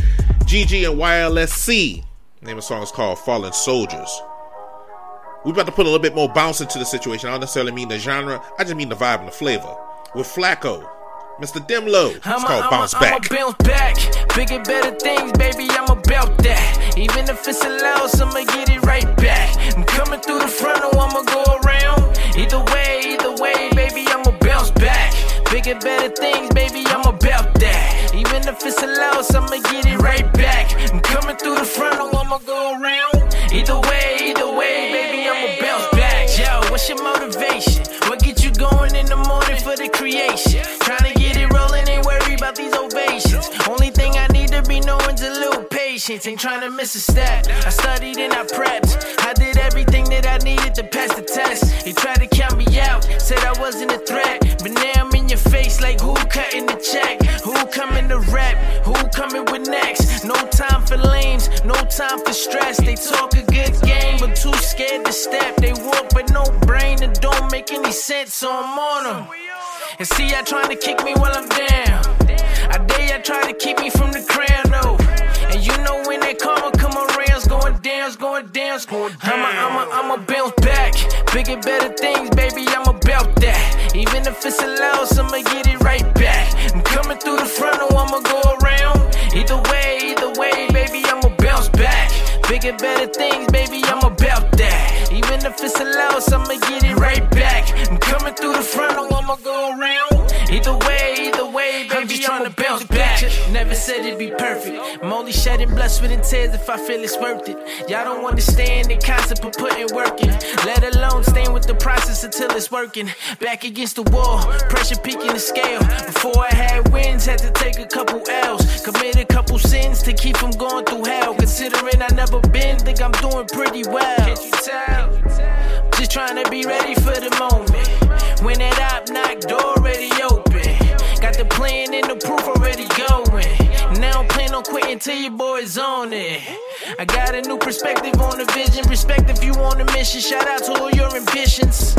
GG and YLSC. The name of the song is called Fallen Soldiers. We're about to put a little bit more bounce into the situation. I don't necessarily mean the genre, I just mean the vibe and the flavor. With Flacco, Mr. Demlo. It's
I'ma-
called
I'ma-
Bounce
I'ma
Back.
bounce back. Bigger, better things, baby, I'm about that. Even if it's a loss, I'ma get it right back. I'm coming through the front, or I'ma go around. Either way, either way, baby, I'ma. Bigger, better things, baby, I'm about that. Even if it's a loss, I'ma get it right back. I'm coming through the front, or I'ma go around. Either way, either way, baby, I'ma bounce back. Yo, what's your motivation? What get you going in the morning for the creation? Trying to get it rolling, ain't worry about these ovations. Only thing I need to be knowing's a little patience. Ain't trying to miss a step. I studied and I prepped. I did everything that I needed to pass the test. He tried to count me out, said I wasn't a threat. But now I'm in your face like who cutting the check? Who coming to rap? Who coming with next? No time for lames, no time for stress. They talk a good game, but too scared to step. They walk but no brain, it don't make any sense, so I'm on them. And see, I trying to kick me while I'm down. I dare ya try to keep me from the crown, no. You know when that karma come around, going it's going it's going down. I'ma, I'ma, I'ma bounce back. Bigger, better things, baby, I'm about that. Even if it's a loss, I'ma get it right back. I'm coming through the front, or I'ma go around. Either way, either way, baby, I'ma bounce back. Bigger, better things, baby, I'm about that. Even if it's a loss, I'ma get it right back. I'm coming through the front, or I'ma go around. Either way, either way, baby, I'm just trying to bounce back. Never said it'd be perfect. I'm only shedding blood, sweat, and tears if I feel it's worth it. Y'all don't understand the concept of putting work in. Let alone staying with the process until it's working. Back against the wall, pressure peaking the scale. Before I had wins, had to take a couple L's. Commit a couple sins to keep from going through hell. Considering I never been, think I'm doing pretty well. Can't you tell? Just trying to be ready for the moment. When that op knock door. Got the plan and the proof already going. Now I'm plan on quitting till your boy's on it. I got a new perspective on the vision. Respect if you on a mission. Shout out to all your ambitions.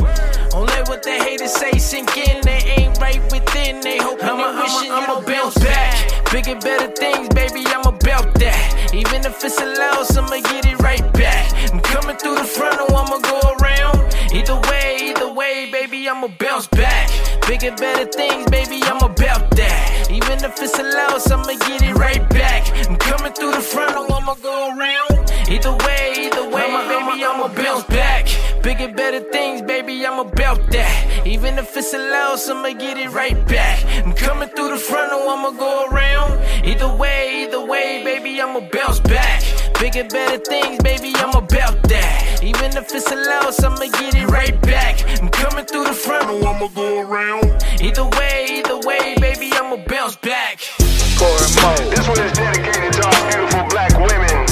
Don't let what the haters say sink in. They ain't right within. They hoping
I'ma-
and wishing
I'ma-
you don't bounce back. Bigger, better things, baby. I'm about that. Even if it's a loss, I'ma get it right back. I'm coming through the front, or I'ma go around. Either way, baby, I'ma bounce back. Bigger, better things, baby, I'm about that. Even if it's a loss, I'ma get it right back. I'm coming through the front, or I'ma go around. Either way, either way, baby, I'ma bounce back. Bigger, better things, baby, I'm about that. Even if it's a loss, I'ma get it right back. I'm coming through the front, or I'ma go around. Either way, either way, baby, I'ma bounce back. Bigger, better things, baby, I'm about that. Even if it's a loss, I'ma get it right back. I'm coming through the front, or I'ma go around. Either way, either way, baby, I'ma bounce back.
This one is dedicated to our beautiful black women,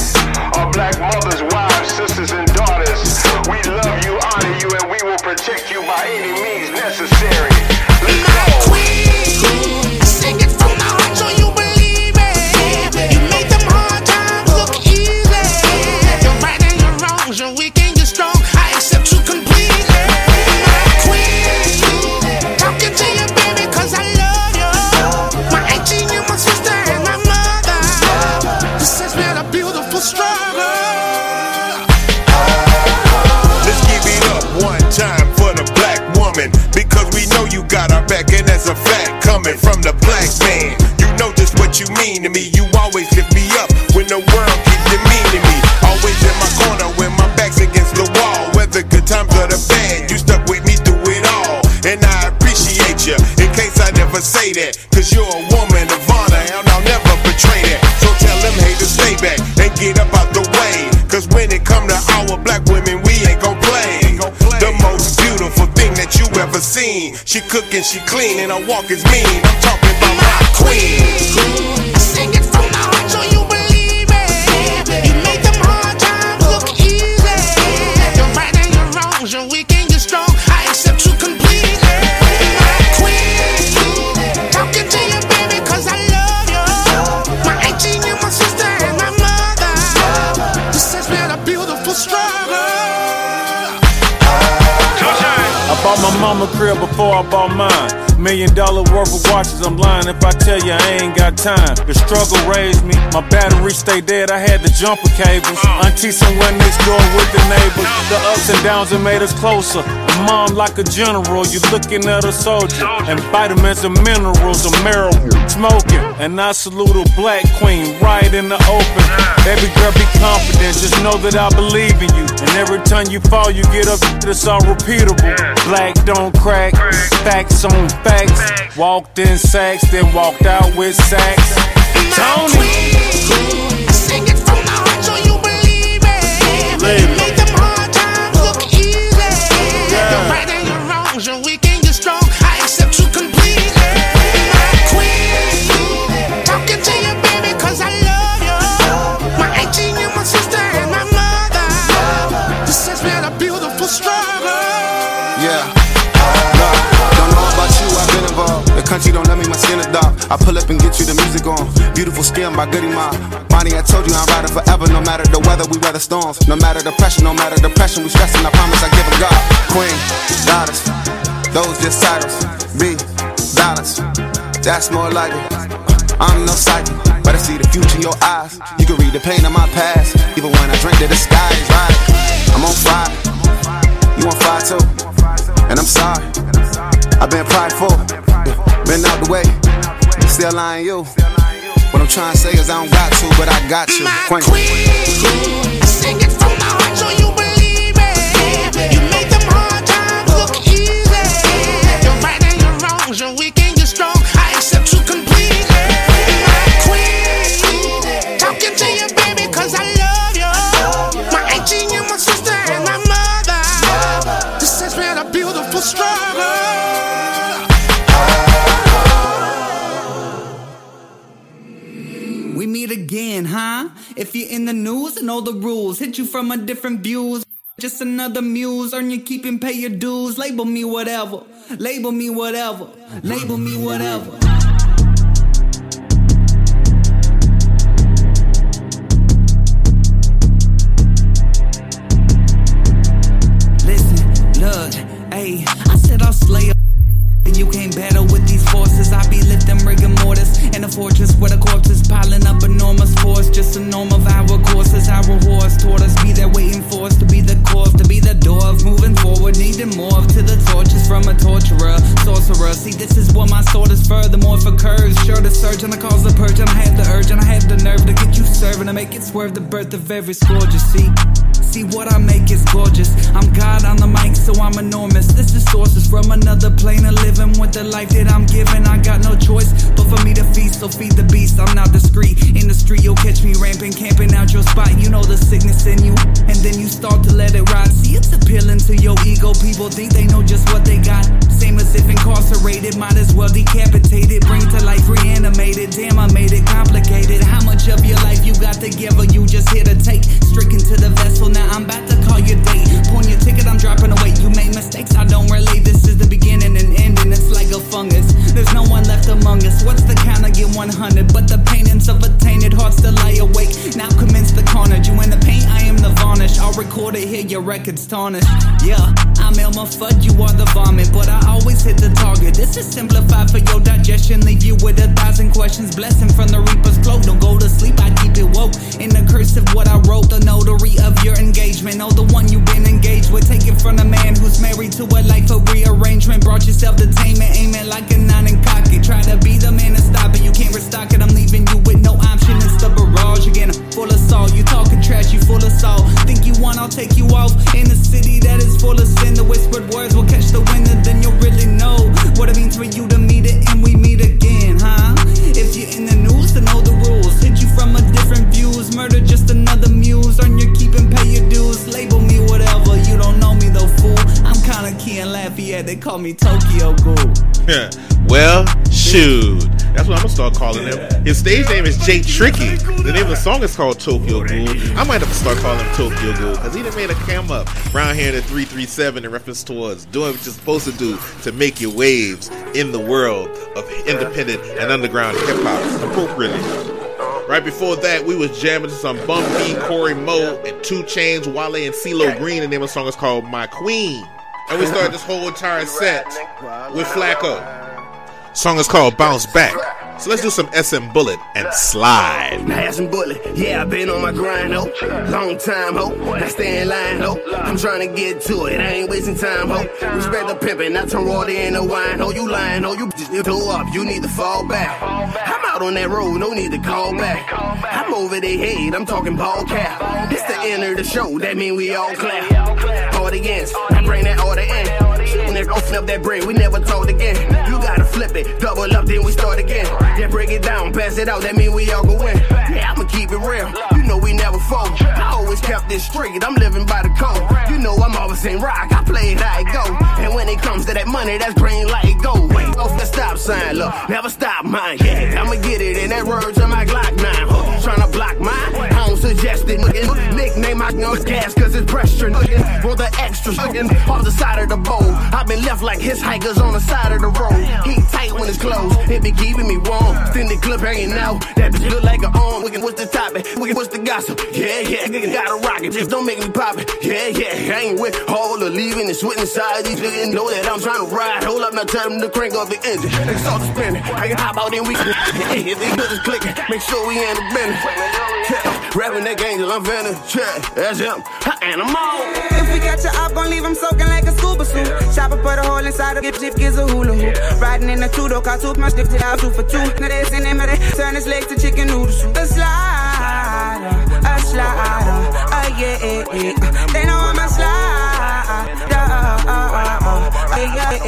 our black mothers, wives, sisters, and daughters. We love you, honor you, and we will protect you by any means necessary. Let's go.
Woman. Because we know you got our back, and that's a fact coming from the black man. You know just what you mean to me. You always lift me up when the world keeps demeaning me. Always in my corner when my back's against the wall. Whether good times or the bad, you stuck with me through it all. And I appreciate you. In case I never say that, ever seen. She cook and she clean, and her walk is mean. I'm talking about my queen.
Mama crib before I bought mine. Million dollar worth of watches, I'm lying if I tell you I ain't got time. The struggle raised me, my battery stay dead, I had the jumper cables. Auntie somewhere next door with the neighbors. The ups and downs have made us closer. Mom like a general, you looking at a soldier. And vitamins and minerals, a marijuana smoking. And I salute a black queen right in the open. Baby girl, be confident, just know that I believe in you. And every time you fall, you get up, it's all repeatable. Black don't crack,
Facts on facts. Walked in sacks, then walked out with sacks. Tony.
Skin is dark. I pull up and get you the music on. Beautiful skin by Goodie Mob. Money, I told you I'm riding forever. No matter the weather, we weather storms. No matter the pressure, no matter the pressure, we stressing. I promise I give a God. Queen, goddess, those just titles. B, dollars, that's more like it. I'm no psychic, but I see the future in your eyes. You can read the pain of my past. Even when I drink the sky is right. I'm on fire, you on fire too. And I'm sorry, I've been prideful, been out the way, still lying you. What I'm trying to say is I don't got to, but I got you. My Queen.
Sing it from the heart so you believe it. You make them hard times look easy. You're right and you're wrong, you're
again, huh? If you're in the news, and know the rules. Hit you from a different views. Just another muse, earn your keep and pay your dues. Label me whatever, label me whatever, label me whatever. Sorcerer. See, this is what my sword is furthermore for curves. Sure to surge and I cause the purge, and I have the urge, and I have the nerve to get you serving to make it swerve the birth of every scourge. You see. See what I make is gorgeous. I'm God on the mic, so I'm enormous. This is sources from another plane of living with the life that I'm giving. I got no choice but for me to feast, so feed the beast. I'm not discreet. In the street, you'll catch me ramping, camping out your spot. You know the sickness in you, and then you start to let it ride. See, it's appealing to your ego. People think they know just what they got. Same as if incarcerated, might as well decapitated. Bring to life, reanimated. Damn, I made it complicated. How much of your life you got together? You just here to take. Stricken to the vessel, now I'm about to call your date. Pawn your ticket, I'm dropping away. You made mistakes, I don't relate. This is the beginning and ending. It's like a fungus. There's no one left among us. What's the count? I get 100. But the paintings of a tainted heart still lie awake. Now commence the carnage. You in the paint, I am the varnish. I'll record it here, your record's tarnished. Yeah, I'm Elmer Fudd, you are the vomit. But I always hit the target. This is simplified for your digestion. Leave you with a thousand questions. Blessing from the Reaper's cloak. Don't go to sleep, I keep it woke. In the curse of what I wrote, the notary of your engagement. Oh, the one you've been engaged with. Take it from a man who's married to a life of rearrangement. Brought yourself to tainment, aiming like a nine and cocky. Try to be the man to stop it. You can't restock it. I'm leaving you with no option. Barrage again. Full of salt. You talking trash, you full of salt. Think you want, I'll take you off. In a city that is full of sin. The whispered words will catch the wind, and then you'll really know what it means for you to meet it. And we meet again, huh? If you're in the news, then know the rules. Hit you from a different views. Murder just another muse. Earn your keep and pay your dues. Label me whatever. You don't know me key and Lafayette. They call me Tokyo Ghoul.
Yeah. [LAUGHS] well, shoot. That's what I'm gonna start calling him. His stage name is Jay Tricky. The name of the song is called Tokyo Ghoul. I might have to start calling him Tokyo Ghoul because he done made a cam up around here in the 337 in reference towards doing what you're supposed to do to make your waves in the world of independent and underground hip hop appropriately. Right before that, we was jamming to some Bun B, Corey Mo, and 2 Chainz, Wale, and CeeLo Green. The name of the song is called My Queen. And we started this whole entire set with Flacco. Song is called Bounce Back. So let's do some SM Bullet and Slide.
Now some bullet, yeah, I been on my grind, ho. Long time, ho. Now stay in line, ho. I'm trying to get to it, I ain't wasting time, ho. Respect the pimpin', I turn water into wine, ho. You lying, ho. You just toe up, you need to fall back. I'm out on that road, no need to call back. I'm over their head, I'm talking ball cap. It's the end of the show, that mean we all clap. Audience, I bring that order in.
then open up that bread. We never told again. You gotta flip it, double up, then we start again. Yeah, break it down, pass it out, that mean we all go win. Yeah, I'ma keep it real. You know we never fold. I always kept this straight. I'm living by the code. You know I'm always in rock. I play it how it go. And when it comes to that money, that's green light go. Wait, off the stop sign, look, never stop mine. Yeah, I'ma get it in that word to my Glock 9. Huh, tryna block mine. Don't suggest it. Nickname I know gas cause it's pressure. For the extra nigga. off the side of the bowl. I've been left like hitchhikers on the side of the road. He tight when it's closed. It be keeping me warm. Extended clip hanging out. That bitch look like an arm. What's the topic? What's the gossip? Yeah, yeah, gotta rock it. Just don't make me pop it. Yeah, yeah, I ain't with all the leaving and sweating inside. These niggas know that I'm trying to ride. Hold up, now tell them to crank up the engine. They start to spinning. I can hop out and we If they good is clicking, make sure we in the business. Rapping that angel, I'm finna. Yeah, that's him. And I'm on.
If we catch you up, gon' leave him soaking like a scuba suit. Chopper put a hole inside of it, Jeep gives a hula hoop. Riding in a two door car, took my stick to out two for two. Now they send him, they turn his legs to chicken noodle soup. A slider, a slider, yeah, yeah, yeah. They know I'm a slider, uh, uh, uh, uh,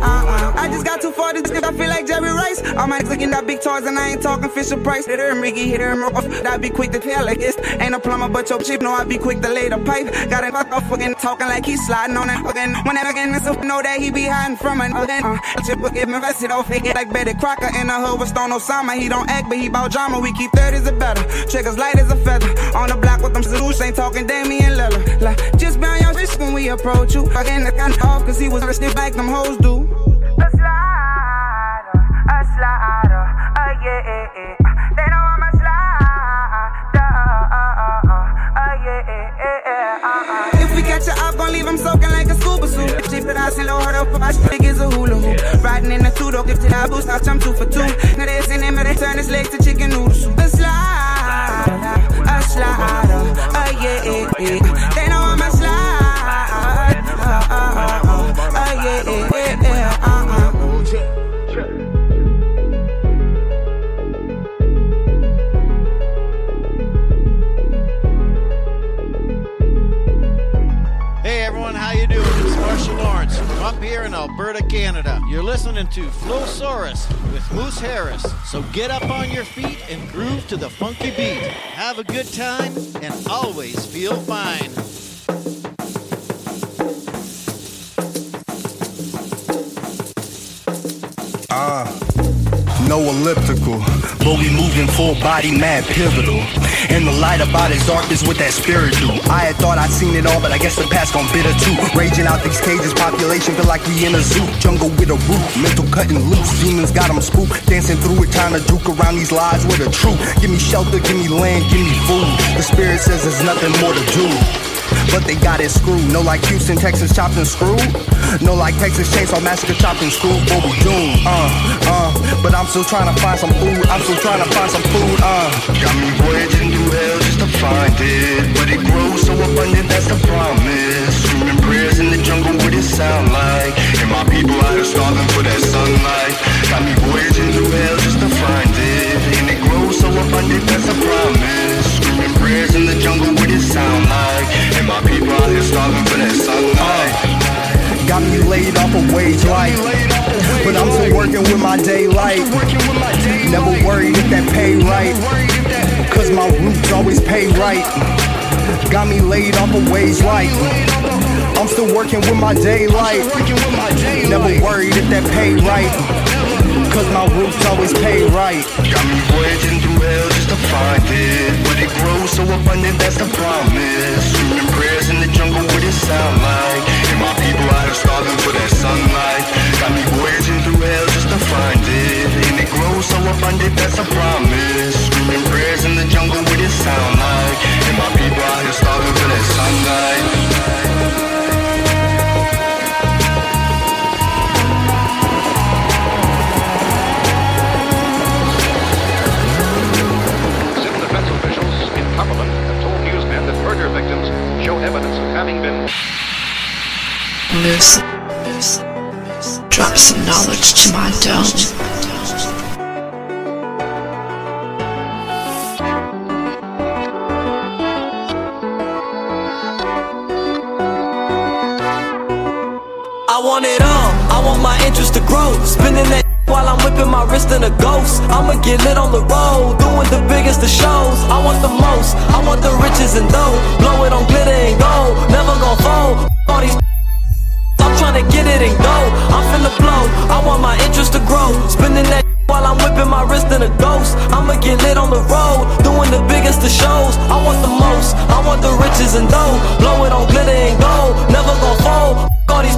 uh. I just got too far to this I feel like Jerry Rice. All my niggas looking at big toys and I ain't talking Fisher Price. Hit her and Ricky, hit her and off. I be quick to tell like this. Ain't a plumber, but your cheap. No, I'd be quick to lay the pipe. Got a fuck up fucking talking like he's sliding on it. Again, when that again, so know that he be hiding from it. Again, uh, chip will give me vested off fake it like Betty Crocker in the hood with Stone Osama. He don't act, but he bout drama. We keep 30s or better. Triggers light as a feather. On the block with them Zeus, ain't talking Damian Lillard. Like, just bound your wrist when we approach you. Fucking the gun off, cause he was stiff like them hoes do. A slider, a slider, uh, yeah, yeah, yeah. They know I'm a slider, uh, uh, uh, uh, yeah, yeah, yeah, uh, uh. If we catch you up, gon' leave him soaking like a scuba suit. Cheap it out, and low her up, my shit is a hula hoop. Riding in the two door, if I boost, I jump two for two. Now they send him, they turn his legs to chicken noodle soup. A slider, a slider, uh, yeah, yeah, yeah. They know I'm a slider,
Alberta, Canada. You're listening to Flosarus with Moose Harris. So get up on your feet and groove to the funky beat. Have a good time and always feel fine.
Ah, no elliptical, but we moving full body, mad pivotal. And the light about his darkness with that spiritual. I had thought I'd seen it all, but I guess the past gone bitter too. Raging out these cages, population feel like we in a zoo. Jungle with a roof, mental cutting loose. Demons got them spooked, dancing through it, trying to juke around these lies with a truth. Give me shelter, give me land, give me food. The spirit says there's nothing more to do. But they got it screwed. No like Houston, Texas, chopped and screwed. No like Texas Chainsaw Massacre, chopped and screwed. But we doomed. Uh, uh. But I'm still trying to find some food. I'm still trying to find some food. Uh.
Got me voyaging through hell just to find it. But it grows so abundant, that's the promise. Screaming prayers in the jungle, what it sound like? And my people out here starving for that sunlight. Got me voyaging through hell just to find it. And it grows so abundant, that's a promise. Prayers in the jungle, what it sound like? And my people out here starving for that sunlight.
Got me laid off a wage life. But I'm still working with my daylight. Never worried if that pay right. Cause my roots always pay right. Got me laid off a wage life. I'm still working with my daylight. Never worried if that pay right. Cause my roots always pay right.
Got me voyaging through hell just to find it. But it grows so abundant, that's the promise. Screaming prayers in the jungle, what it sound like? And my people out here starving for that sunlight. Got me voyaging through hell just to find it. And it grows so abundant, that's a promise. Screaming prayers in the jungle, what it sound like? And my people out here starving for that sunlight.
Show evidence of having been
Moose, drop some knowledge to my dome. My wrist in a ghost. I'ma get lit on the road, doing the biggest of shows. I want the most, I want the riches and dough. Blow it on glitter and gold, never gon' fold. All these [LAUGHS] I'm tryna get it and go. I'm finna blow. I want my interest to grow. Spending that [LAUGHS] while I'm whipping my wrist in a ghost. I'ma get lit on the road, doing the biggest of shows. I want the most, I want the riches and dough. Blow it on glitter and gold, never gon' fold. All these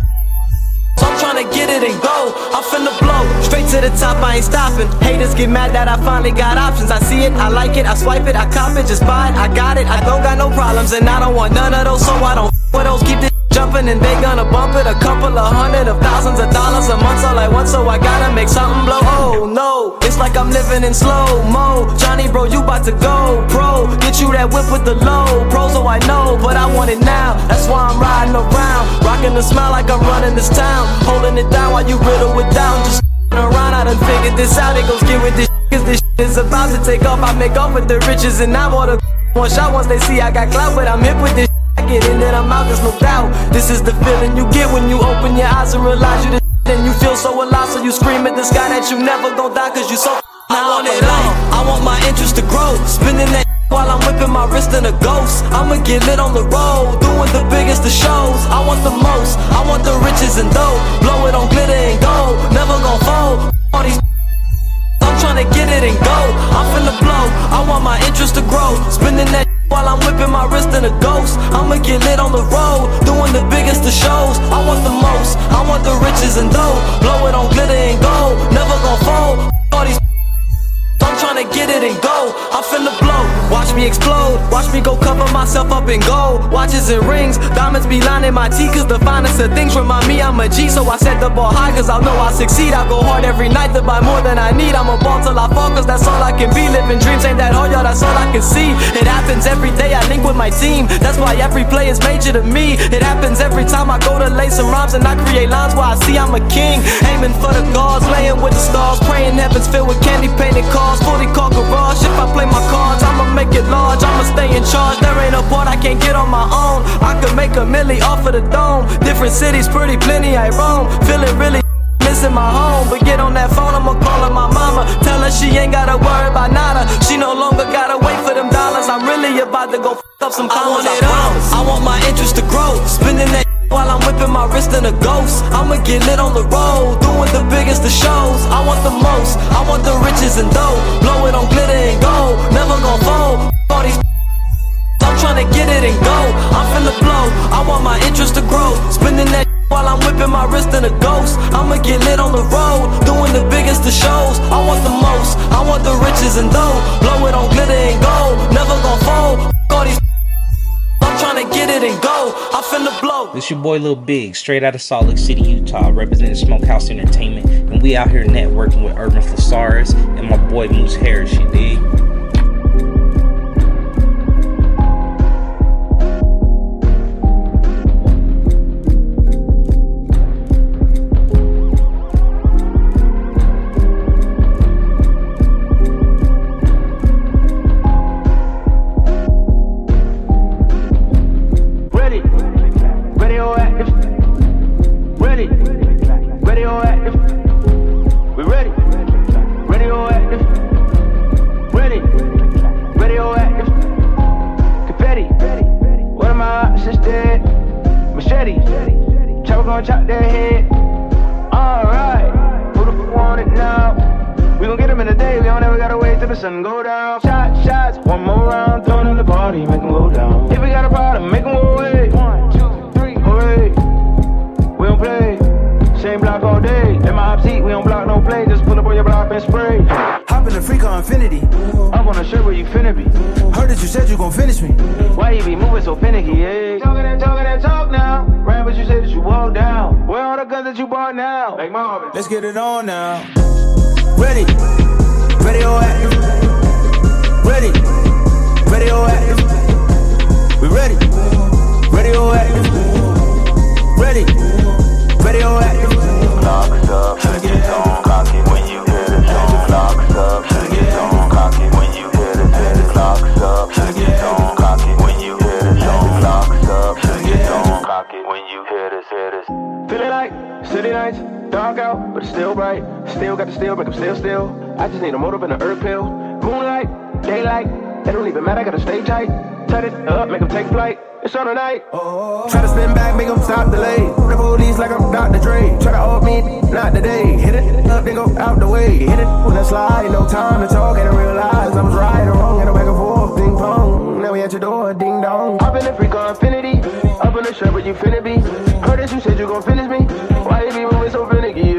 [LAUGHS] I'm tryna get it and go. I'm blow straight to the top. I ain't stopping. Haters get mad that I finally got options. I see it, I like it, I swipe it, I cop it, just buy it. I got it. I don't got no problems, and I don't want none of those, so I don't f- with those. Keep this jumping, and they gonna bump it. A couple of hundred of thousands of dollars a month, all I want, so I gotta make something blow. Oh no, it's like I'm living in slow mo. Johnny, bro, you about to go pro. Get you that whip with the low pros, so I know, but I want it now. That's why I'm riding around, rocking the smile like I'm running this town, holding it down while you riddle it down. Just around, I done figured this out. It goes get with this, cause this is about to take off. I make off with the riches, and I want to one shot once they see I got clout, but I'm hip with this. I get in and I'm out, there's no doubt. This is the feeling you get when you open your eyes and realize you and you feel so alive, so you scream at the sky that you never gon' die, cause you so I want it all. I want my interest to grow. Spending that [LAUGHS] while I'm whipping my wrist in a ghost. I'ma get lit on the road, doing the biggest of shows. I want the most, I want the riches and dough. Blow it on glitter and gold, never gon' fold. All these [LAUGHS] I'm tryna get it and go. I'm finna blow. I want my interest to grow. Spending that while I'm whipping my wrist in a ghost. I'ma get lit on the road, doing the biggest of shows. I want the most, I want the riches and dough. Blow it on glitter and gold, never gon' fold. All these I'm tryna get it and go. I'm finna blow. Watch me explode. Watch me go cover myself up in gold. Watches and rings. Diamonds be lining my teeth. Cause the finest of things remind me I'm a G. So I set the ball high cause I know I succeed. I go hard every night to buy more than I need. I'm a ball till I fall cause that's all I can be. Living dreams ain't that hard, y'all. That's all I can see. It happens every day. I link with my team. That's why every play is major to me. It happens every time I go to lay some rhymes and I create lines where I see I'm a king. Aiming for the gods, laying with the stars. Praying heavens filled with candy painted cars. Fully called garage. If I play my cards, I'ma make it large. I'ma stay in charge. There ain't a part I can't get on my own. I could make a milli off of the dome. Different cities, pretty plenty. I roam. Feeling really missing my home. But get on that phone, I'ma call her my mama. Tell her she ain't gotta worry about nada. She no longer gotta wait for them dollars. I'm really about to go f up some commas. I, want it all. I want my interest to grow. Spending that while I'm whipping my wrist in a ghost. I'ma get lit on the road, doing the biggest of shows. I want the most, I want the riches and dough. Blow it on glitter and gold, never gon' fold. All these [LAUGHS] I'm tryna get it and go. I'm finna blow. I want my interest to grow. Spending that [LAUGHS] while I'm whipping my wrist in a ghost. I'ma get lit on the road, doing the biggest of shows. I want the most, I want the riches and dough. Blow it on glitter and gold, never gon' fold. All these I'm tryna get it and go. I'm finna blow.
This your boy Lil Big, straight out of Salt Lake City, Utah, representing Smokehouse Entertainment, and we out here networking with Urban Thesaurus and my boy Moose Harris, you dig?
Gonna chop their head. Alright, who the fuck want it now? We gon' get 'em in a day. We don't ever gotta wait till the sun go down. Shot, shots, one more round, throw it in the party, make 'em go down. If we got a problem, make 'em go away. One, two, three, hooray. We don't play. Same block all day. In my seat, we don't block no play. Just pull up on your block and spray.
Hop in the freak on infinity.
Up on the shirt where you finna be.
Heard that you said you gon' finish me.
Why you be moving so finicky, yeah? Talking and talking and talk now. Right, but you said that you walk down. Where all the guns that you bought now? Like Marvin.
Let's get it on now. Ready, radioactive. Ready, oh, radioactive. Oh, we ready, radioactive. Ready, oh, radioactive.
Locks up,
Tryna get it on.
cock when you up,
Tryna get it on.
cock when you
get it
cock it up,
Tryna get it on.
cock when you hear this, hear this. Feeling like city night nights, dark out, but it's still bright. Still got the steel, make 'em still still. I just need a motive and an herb pill. Moonlight, daylight, it don't even matter, I gotta stay tight. Set it up, make 'em take flight. It's on tonight. Try to spin back, make 'em stop delay. The police like I'm Dr. Dre. Try to off me, not today. Hit it up, then go out the way. Hit it when I slide, no time to talk, and I realize I was right or wrong, and a back and forth, ping pong. Now we at your door, ding dong. Hop in the freak on infinity. Up in the shirt, but you finna be. Heard that you said you gon' finish me. Why you be moving so finicky?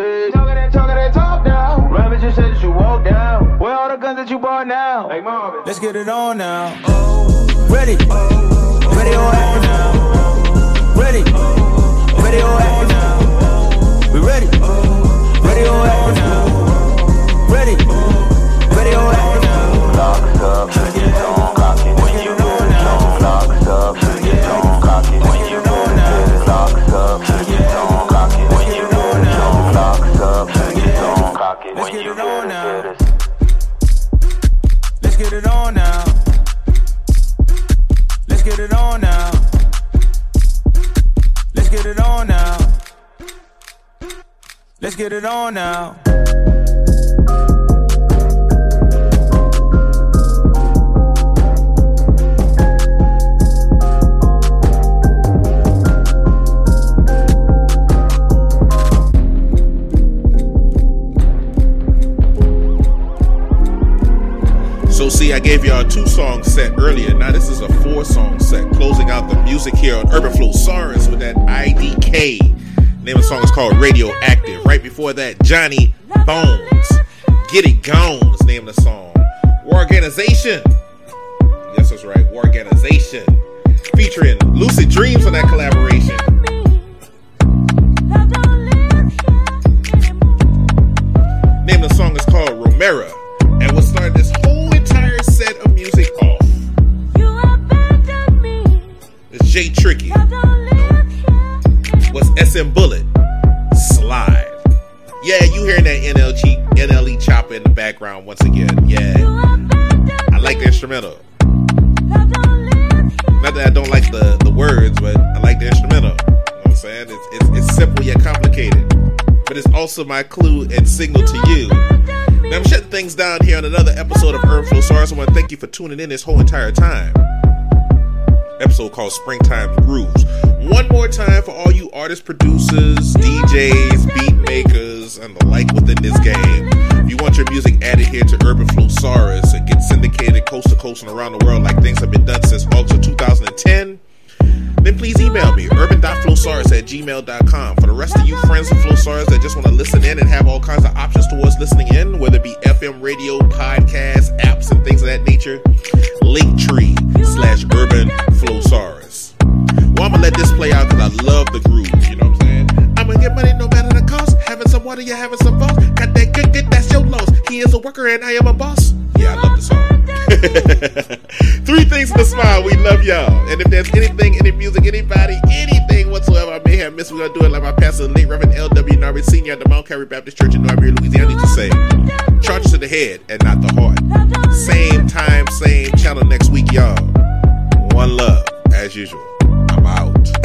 Now? Like Marvin.
Let's get it on now. Ready.
Radioactive now. Ready. Radioactive now. We ready. Radioactive now. Ready. Radioactive now.
Locks up, get it on
now.
So see, I gave y'all a two song set earlier. Now this is a four song set, closing out the music here on Urban Flosarus with that IDK. Name of the song is called Radioactive. Right before that, Johnny Bones. Get It Gone is the name of the song. War Organization. Yes, that's right. War Organization. Featuring Lucid Dreams on that collaboration. Name of the song is called Romera. And what started this whole entire set of music off It's Jay Tricky. SM Bullet. Slide. Yeah, you hearing that NLG, NLE Choppa in the background once again. Yeah. I like the instrumental. Not that I don't like the, the words, but I like the instrumental. You know what I'm saying? It's, it's, it's simple yet complicated. But it's also my clue and signal to you. Now I'm shutting things down here on another episode of Urban Flow. I want to thank you for tuning in this whole entire time. Episode called Springtime Grooves. One more time for all you artists, producers, DJs, beat makers, and the like within this game. If you want your music added here to Urban Flosarus and get syndicated coast to coast and around the world like things have been done since August of 2010, then please email me, urban.flosarus at gmail.com. For the rest of you friends of Flosarus that just want to listen in and have all kinds of options towards listening in, whether it be FM radio, podcasts, apps, and things of that nature, Linktree slash urban Flosarus. Well, I'm to let this play out because I love the groove, you know what I'm saying? I'm to get money no matter the cost. Having some water, you're having some boss. Got that good, good, that's your loss. He is a worker and I am a boss. Yeah, I love the song. [LAUGHS] Three things to smile. We love y'all. And if there's anything, any music, anybody, anything whatsoever I may have missed, we're to do it like my pastor, the late Reverend L.W. Narby Sr. at the Mount Calvary Baptist Church in Norbury, Louisiana, used to say, charge to the head and not the heart. Same time, same channel next week, y'all. One love, as usual. Out.